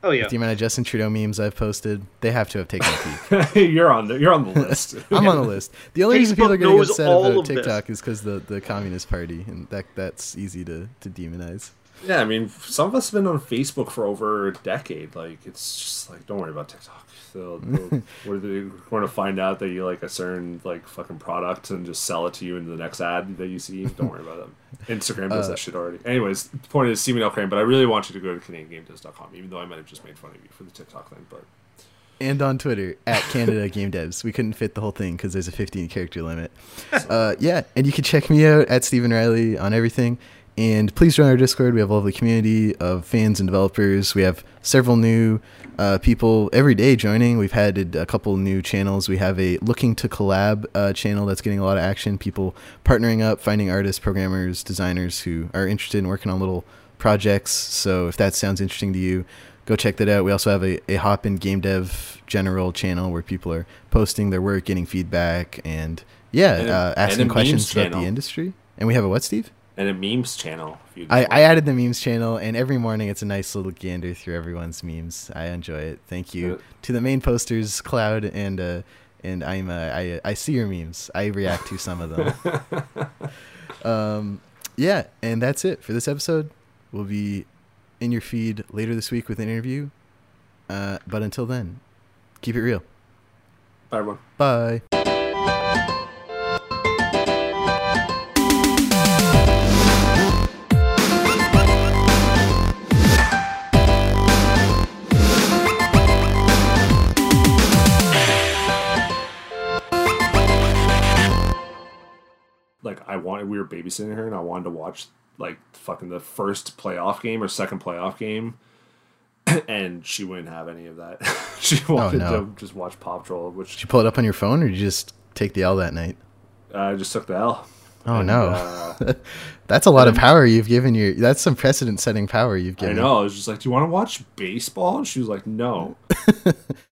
Oh yeah. the amount of Justin Trudeau memes I've posted, they have to have taken a peek. you're on the you're on the list. I'm on the list. The only reason people are getting upset about TikTok is because the the Communist Party, and that that's easy to to demonize. Yeah, I mean, some of us have been on Facebook for over a decade. Like, it's just like, don't worry about TikTok. They'll, they'll, are they going to find out that you like a certain like fucking product and just sell it to you in the next ad that you see? Don't worry about them. Instagram does uh, that shit already. Anyways, the point is Stephen L. Crane, but I really want you to go to CanadianGameDevs.com, even though I might have just made fun of you for the TikTok thing. But and on Twitter at Canada Game Devs. We couldn't fit the whole thing because there's a 15 character limit. Uh, yeah, and you can check me out at Stephen Riley on everything. And please join our Discord. We have a lovely community of fans and developers. We have several new uh, people every day joining. We've had a couple new channels. We have a looking to collab uh, channel that's getting a lot of action. People partnering up, finding artists, programmers, designers who are interested in working on little projects. So if that sounds interesting to you, go check that out. We also have a, a Hop in Game Dev general channel where people are posting their work, getting feedback, and yeah, And a- uh, asking and questions about the industry. And we have a what, Steve? And a memes channel. If you I, I added the memes channel, and every morning it's a nice little gander through everyone's memes. I enjoy it. Thank you Yeah. to the main posters, Cloud and uh, and I'm uh, I I see your memes. I react to some of them. um, yeah, and that's it for this episode. We'll be in your feed later this week with an interview. Uh, but until then, keep it real. Bye, everyone. Bye. I wanted we were babysitting her and I wanted to watch like fucking the first playoff game or second playoff game and she wouldn't have any of that. she wanted Oh, no. to just watch Paw Patrol, which Did you pull it up on your phone, or did you just take the L that night? I just took the L. Oh And, no, uh, that's a lot of power you've given your. That's some precedent-setting power you've given. I know. I was just like, "Do you want to watch baseball?" And she was like, "No."